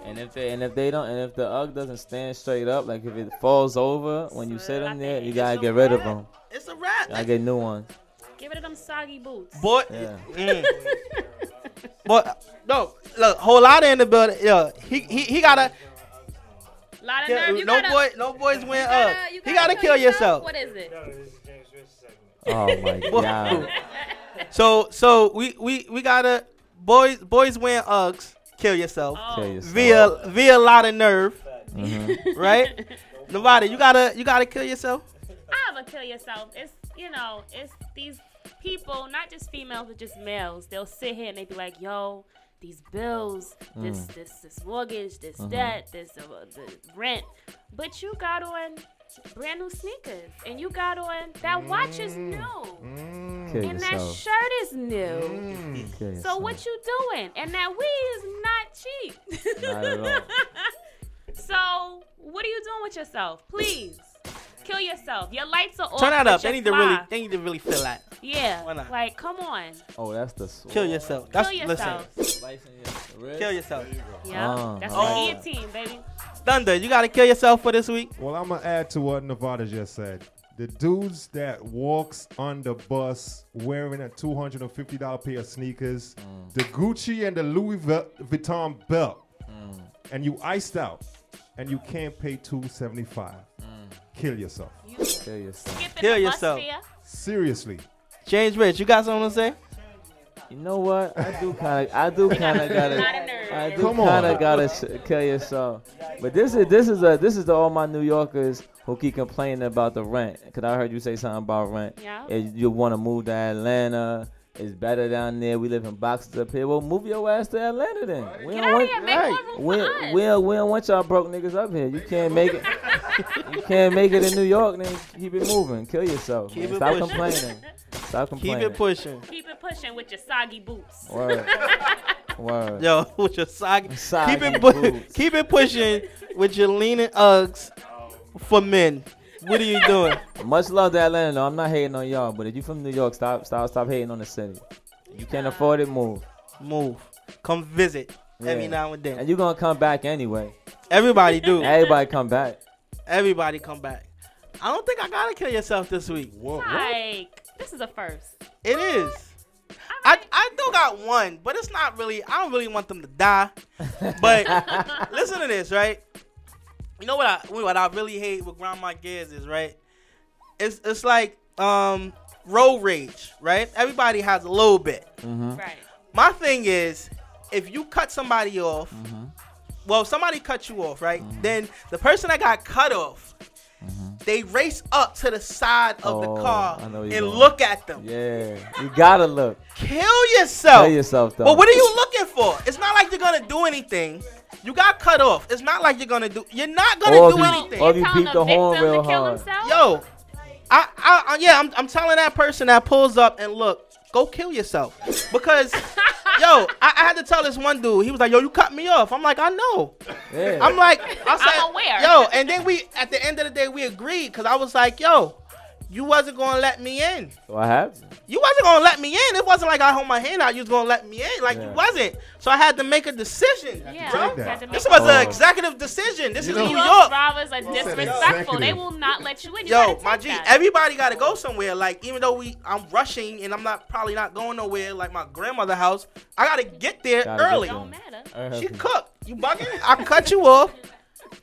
And if they and if they don't and if the UGG doesn't stand straight up, like if it falls over when you sit on there, you gotta get rid of them. It's a wrap. I get new ones. Give it to them soggy boots. But Yeah. mm. but no, look, whole lot in the building. Yeah, he he he gotta. Lot of nerve. You no gotta, boy, no boys win you up. gotta- you He gotta kill yourself. What is it? Oh my god. So so we we we gotta boys boys wearing Uggs. Kill yourself. Kill yourself. Via via a lot of nerve. Mhm. Right. Nobody, you gotta you gotta kill yourself. I have a kill yourself. It's you know, it's these people, not just females, but just males. They'll sit here and they be like, "Yo, these bills, this Mm. this this mortgage, this Mhm. debt, this uh, the rent," but you got on brand new sneakers and you got on that watch is new Kill and that shirt is new. Kill So what you doing? And that weed is not cheap. Not so what are you doing with yourself? Please kill yourself. Your lights are off. Turn that up. They need to really they need to really feel that. Yeah. Why not? Like, come on. Oh, that's the sword. Kill yourself. That's Kill yourself. listen. Kill yourself. Yeah. Oh, That's oh. the guillotine, baby. Thunder, you gotta kill yourself for this week. Well, I'm gonna add to what Nevada just said. The dudes that walks on the bus wearing a two hundred and fifty dollar pair of sneakers, mm. the Gucci and the Louis Vuitton belt, mm. and you iced out, and you can't pay two seventy five. Mm. Kill yourself. Kill yourself. Kill yourself. Seriously. James Rich, you got something to say? You know what? I do kind of, I do kind of gotta, I do kind of gotta sh- kill yourself. But this is, this is a, this is to all my New Yorkers who keep complaining about the rent. Cause I heard you say something about rent. Yeah. If you want to move to Atlanta, it's better down there. We live in boxes up here. Well, move your ass to Atlanta then. We Get don't out want, of here. Make more room we, for us. we, don't- we don't want y'all broke niggas up here. You can't make it. you can't make it in New York. Then keep it moving. Kill yourself. Keep man. it Stop pushing. complaining. Stop complaining. Keep it pushing. Keep it pushing with your soggy boots. Word. Word. Yo, with your soggy, Soggy keep it pu- boots. keep it pushing with your leaning Uggs for men. What are you doing? Much love to Atlanta. though. I'm not hating on y'all, but if you from New York, stop, stop, stop hating on the city. You can't afford it, move. Move. Come visit every Yeah. now and then. And you're gonna come back anyway. Everybody do. Everybody come back. Everybody come back. I don't think I gotta kill yourself this week. Like, this is a first. It is. I, I do got one, but it's not really. I don't really want them to die. But listen to this, right? You know what I what I really hate with Grandma Gears is right. It's it's like um road rage, right? Everybody has a little bit. Mm-hmm. Right. My thing is, if you cut somebody off, Mm-hmm. Well, if somebody cut you off, right? Then the person that got cut off, they race up to the side of the Mm-hmm. Oh, car and going. look at them. Yeah, you gotta look. Kill yourself. Kill yourself, though. But what are you looking for? It's not like you're gonna do anything. You got cut off. It's not like you're gonna do. You're not gonna Or do if you- anything. or if you beat the horn real hard. Yo, I, I, I, yeah, I'm, I'm telling that person that pulls up and look, go kill yourself, because, yo, I, I had to tell this one dude. He was like, yo, you cut me off. I'm like, I know. Yeah. I'm like, I said, I'm aware. yo, and then we, at the end of the day, we agreed because I was like, yo, you wasn't gonna let me in. What happened? You wasn't gonna let me in. It wasn't like I hold my hand out. You was gonna let me in. Like you wasn't. So I had to make a decision. Yeah, bro. you had This was an executive decision. This is New New York York. drivers are disrespectful. They will not let you in. You Yo, my G, that. everybody got to go somewhere. Like even though we, I'm rushing and I'm not probably not going nowhere. Like my grandmother house, I gotta get there Gotta early. there. Don't matter. She cooked. You bugging? I cut you off.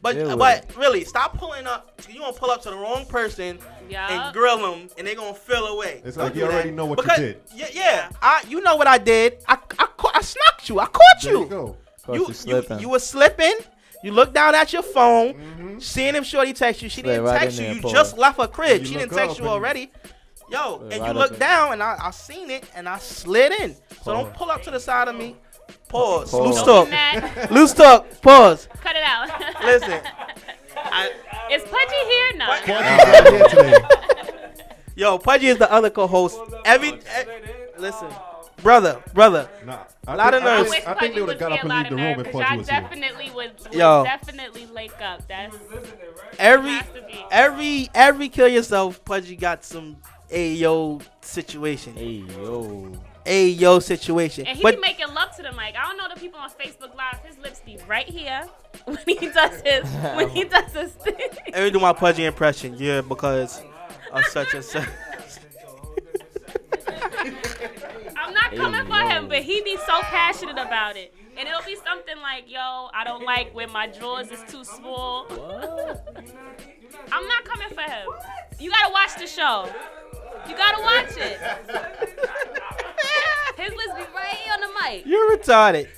But Deal with but really, stop pulling up. You gonna pull up to the wrong person Yeah. and grill them, and they gonna feel away. It's Don't like you already that. know what you Because- did. Yeah, yeah. I, you know what I did. I, I, ca- I snuck you. I caught There you. you go. Caught You, you you, slipping. you were slipping. You look down at your phone, Mhm. seeing if Shorty text you. She Slid didn't right text you. You Paul. just left her crib. You She didn't text you already. Yo, Slid and right you up look down, and I, I seen it, and I slid in. So don't pull up to the side of me. Pause. Pause. Loose Don't talk. be. Loose talk. Pause. Cut it out. Listen, Is Pudgy here? No. Yo, Pudgy is the other co-host. Every, eh, listen, brother, brother. Nah, a lot of I nerves. think, I think they would have got up and leave the room if Pudgy Y'all was here. definitely would, would Yo. definitely lake up. That's Every, every, every kill yourself. Pudgy got some ayo situation. Ayo. Ayo situation. And he But be making love to the mic. I don't know the people on Facebook Live. His lips be right here when he does his when he does his thing. let me do my Pudgy impression. Yeah, because of such and such. I'm not coming for him, but he be so passionate about it. And it'll be something like, yo, I don't like when my drawers is too small. I'm not coming for him. You gotta watch the show. You gotta watch it. His lips be right here on the mic. You're retarded.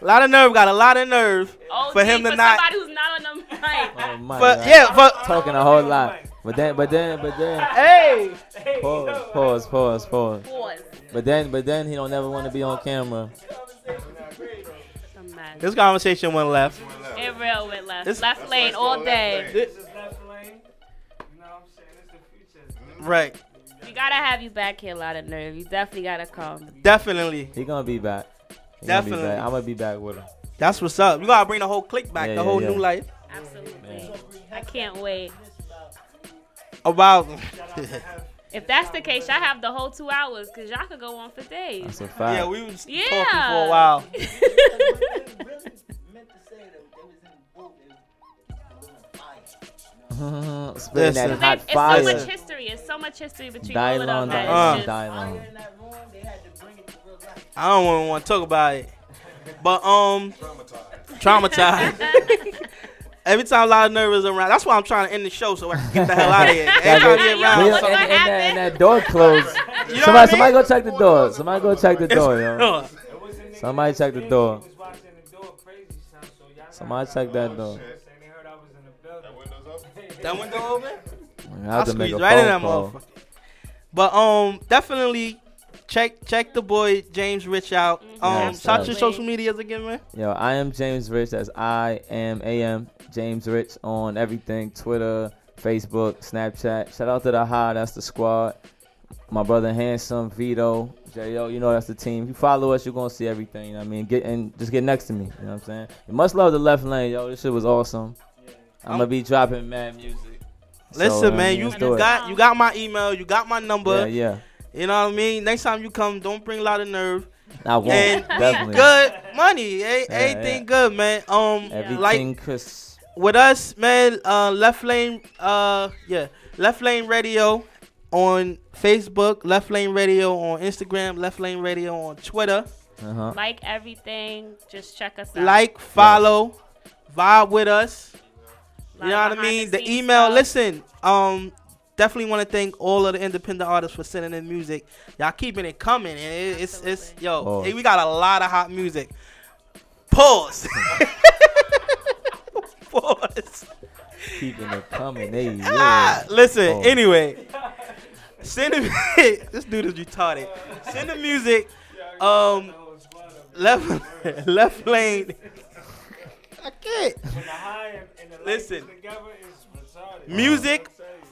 A lot of nerve. Got a lot of nerve Oh, for him gee, to not. somebody who's not on the mic. Oh my But, God. yeah, but- talking a whole lot. But then, but then, but then. Hey. Pause, pause, pause, pause. Pause. But then, but then he don't never want to be on camera. This conversation went left. It real went left. This- left lane all day. This is left lane. You know what I'm saying? It's the future. right. We gotta have you back here, a lot of nerve. You definitely gotta come. Definitely. He gonna be back. He gonna be Definitely. back. I'm gonna be back with him. That's what's up. You gotta bring the whole clique back, Yeah, the yeah, whole yeah. new life. Absolutely. I can't wait. About. If that's the case, y'all have the whole two hours because y'all could go on for days. That's a fact. Yeah, we was Yeah. talking for a while. Spitting that hot It's fire. so much history. It's so much history between all of Dylon, them. that Uh. it's just- Dylon. I don't even want to talk about it. But um, traumatized. Every time a lot of nerve is around, that's why I'm trying to end the show so I can get the hell out of here. Every time he We- around, and, something- and that, and that door closed. know somebody, I mean? somebody go check the door. Somebody go check the door, yo. Somebody check the door. Somebody check that door. That window open. I have I to squeezed right in that call. motherfucker. But um, definitely check check the boy James Rich out. Um, Yes, shout your social medias again, man. Yo, I am James Rich. That's I am A M James Rich on everything Twitter, Facebook, Snapchat. Shout out to the High. That's the squad. My brother Handsome, Vito, J.O. You know that's the team. If you follow us, you're gonna see everything. You know what I mean, get and just get next to me. You know what I'm saying? You must love the left lane, yo. This shit was awesome. I'm gonna be dropping mad music. Listen, I mean, man, you, you got you got my email, you got my number. Yeah, yeah. You know what I mean? Next time you come, don't bring a lot of nerve. I won't. And definitely. good money, eh? Yeah, everything yeah. good, man. Um, Everything like Chris. with us, man. Uh, left lane, uh, yeah, left lane radio on Facebook, left lane radio on Instagram, left lane radio on Twitter. Uh-huh. Like everything, just check us out. Like, follow, vibe with us. You know what I mean? The behind-the-scenes email. stuff. Listen, um, definitely want to thank all of the independent artists for sending in music. Y'all keeping it coming. And it- it's it's yo, Pause. hey, we got a lot of hot music. Pause. Pause. Keeping it coming. Hey, Ah, listen. Pause. Anyway, send the this dude is retarded. Send the music. Um, left left lane. I can't. Listen. Music,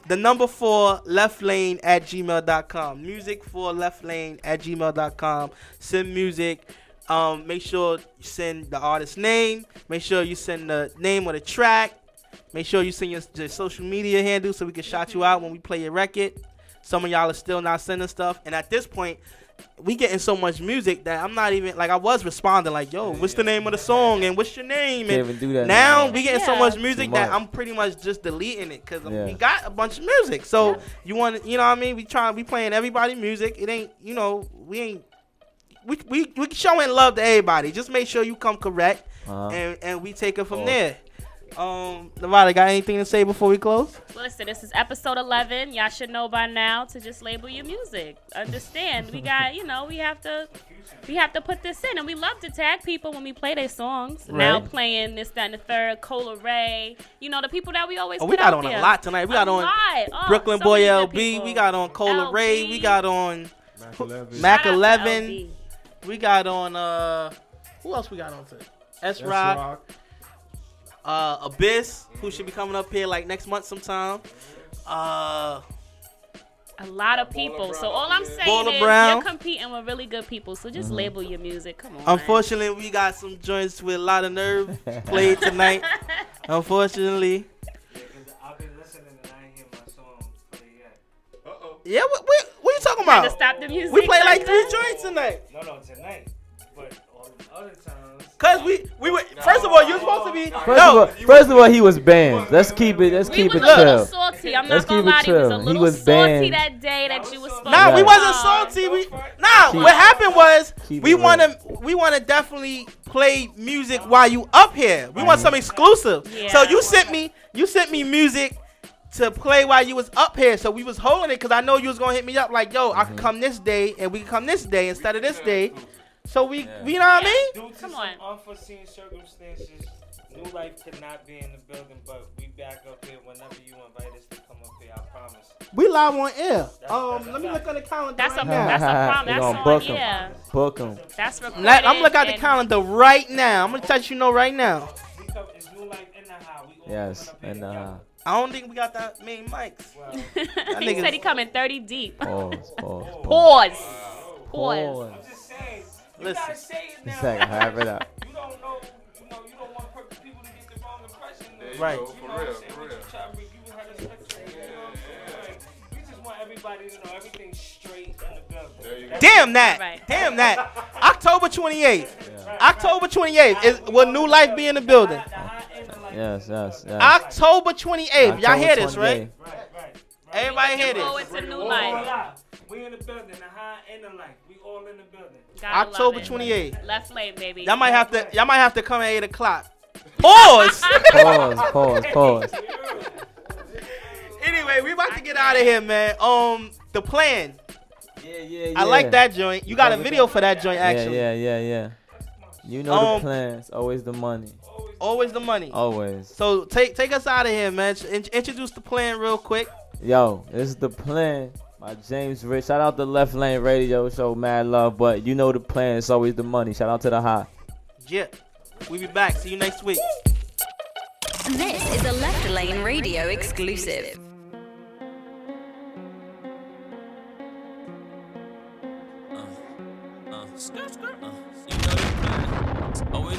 the number four left lane at gmail.com. Music for left lane at gmail.com. Send music. Um, make sure you send the artist's name. Make sure you send the name of the track. Make sure you send your, your social media handle so we can shout you out when we play your record. Some of y'all are still not sending stuff, and at this point, we getting so much music that I'm not even like I was responding like, "Yo, what's the name of the song and what's your name?" Can't And even do that now anymore. we getting so much music Too that. I'm pretty much just deleting it because Yeah. we got a bunch of music. So you want, you know what I mean? We trying, we playing everybody music. It ain't, you know, we ain't. We, we, we showing love to everybody. Just make sure you come correct, Uh-huh. and, and we take it from Pause. there. Um, Nevada, got anything to say before we close? Listen, this is episode 11. Y'all should know by now to just label your music. Understand? we got, you know, we have to, we have to put this in, and we love to tag people when we play their songs. Now playing this, that, and the third. Cola Ray, you know, the people that we always. Oh, we got out on there. a lot tonight. We got A on lot. Oh, Brooklyn so Boy many LB. people. We got on Cola LB. Ray. We got on Mac 11. Mac Shout out to 11. We got on uh, who else we got on today? S Rock. Rock. uh, Abyss, who should be coming up here like next month sometime. Uh, A lot of people. So all I'm saying Baller is Brown. you're competing with really good people. So just Mhm. label your music. Come on. unfortunately, we got some joints with a lot of nerve played tonight. Unfortunately. Yeah, what, what, what you talking Had about? to stop the music We played like like three joints tonight. No, no, tonight. But all the other times. Cause we we were first of all you were supposed to be First no. of all, first of all, he was banned. Let's keep it. Let's We keep it chill. salty. I'm Let's not gonna keep it lie, to you. was a chill. He was salty banned. that day that you was supposed Nah, to we wasn't salty. We nah. Keep- what happened was we wanna we wanna definitely play music while you up here. We want some exclusive. So you sent me you sent me music to play while you was up here. So we was holding it because I know you was gonna hit me up like, yo, I can mm-hmm. come this day and we can come this day instead of this day. So we, we you know what I mean? Due to some unforeseen circumstances, New Life could not be in the building, but we back up here whenever you invite us to come up here. I promise. We live on air. Um, let me look on the calendar. That's right a now. that's a problem. We That's gonna on book him. yeah. Book him. That's recorded. Let, I'm looking at the and- calendar right now. I'm gonna let you know right now. Yes, and uh, I don't think we got that many mics. he said he coming 30 deep. pause, pause, pause. Pause. Pause. Pause. Listen. Just a second, have it up. Right. For real, for real. We just want everybody to know everything's straight in the building. Damn that. Damn that. October 28th. October 28th. Is, will New Life be in the building? Yes, yes, yes. October 28th. Y'all hear this, right? 28th. Everybody hear Oh, this. it's a new All life. We in the building, the high and the life. We all in the building. Gotta October it. 28th. Left lane, baby. Y'all might have to. Y'all might have to come at eight o'clock. Pause. Pause, pause, pause. anyway, we about to get out of here, man. Um, the plan. Yeah, yeah, yeah. I like that joint. You got a video for that joint, actually. Yeah, yeah, yeah, yeah. You know Um, the plans. Always the money. Always the money. Always. So take take us out of here, man. Introduce the plan real quick. Yo, this is the plan by James Rich. Shout out to Left Lane Radio Show, Mad Love. But you know the plan. It's always the money. Shout out to the high. Yeah. We be back. See you next week. This is a Left Lane Radio exclusive. Uh, skirt, skirt. Uh, you know the plan. Always,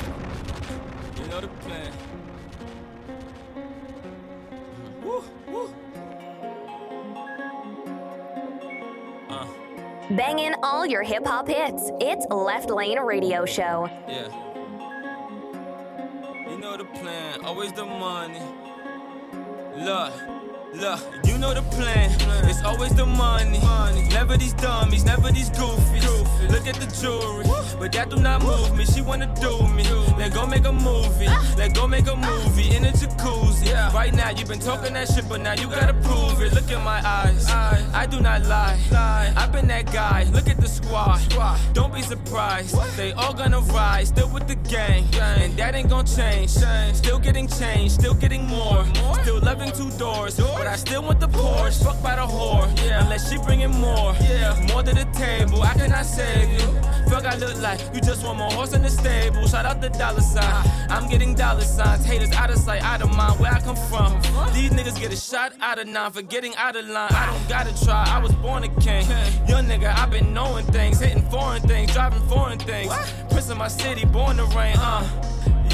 Banging all your hip hop hits. It's Left Lane Radio Show. yeah. You know the plan. Always the money. Look. Look, you know the plan. It's always the money. Never these dummies, never these goofies. Look at the jewelry, but that do not move me. She wanna do me. Let go make a movie. Let go make a movie in a jacuzzi. Right now you been talking that shit, but now you gotta prove it. Look in my eyes. I do not lie. I've been that guy. Look at the squad. Don't be surprised. They all gonna rise. Still with the gang, and that ain't gonna change. Still getting changed. Still getting more. Still loving two doors, but I still want the Porsche. Fuck by the whore, Yeah. unless she bringing more. yeah. More to the table. I cannot save you. Fuck, I look like you just want more horse in the stable. Shout out the dollar sign. I'm getting dollar signs. Haters out of sight, out of mind. Where I come from. These niggas get a shot out of nine for getting out of line. I don't gotta try. I was born a king. Young nigga, I've been knowing things, hitting foreign things, driving foreign things. Prince of my city, born to reign. Uh.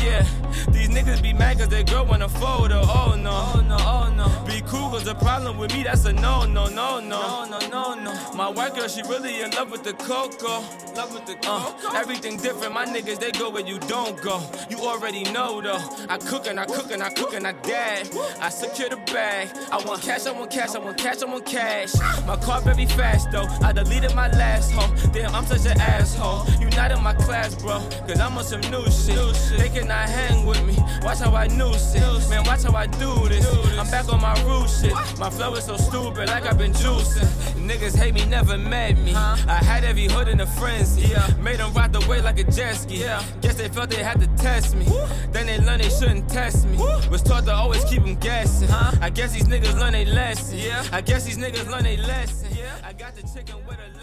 Yeah, these niggas be mad cause they girl want a photo. Oh no, oh no, oh no. Be cool cause the problem with me, that's a no, no, no, no. No, no, no, no. My white girl, she really in love with the cocoa. Love with the uh, cocoa. everything different, my niggas, they go where you don't go. You already know though. I cook and I cook and I cook and I dad. I secure the bag. I want cash, I want cash, I want cash, I want cash. My car very fast though. I deleted my last hoe. Damn, I'm such an asshole. You not in my class, bro. Cause I'm on some new shit. They cannot hang with me. Watch how I noose it. Man, watch how I do this. I'm back on my root shit. My flow is so stupid, like I've been juicing. Niggas hate me, never met me. I had every hood in a frenzy. Made them ride the way like a jet ski. Guess they felt they had to test me. Then they learned they shouldn't test me. Was taught to always keep them guessing. I guess these niggas learn they lesson. I guess these niggas learn they lesson. I got the chicken with a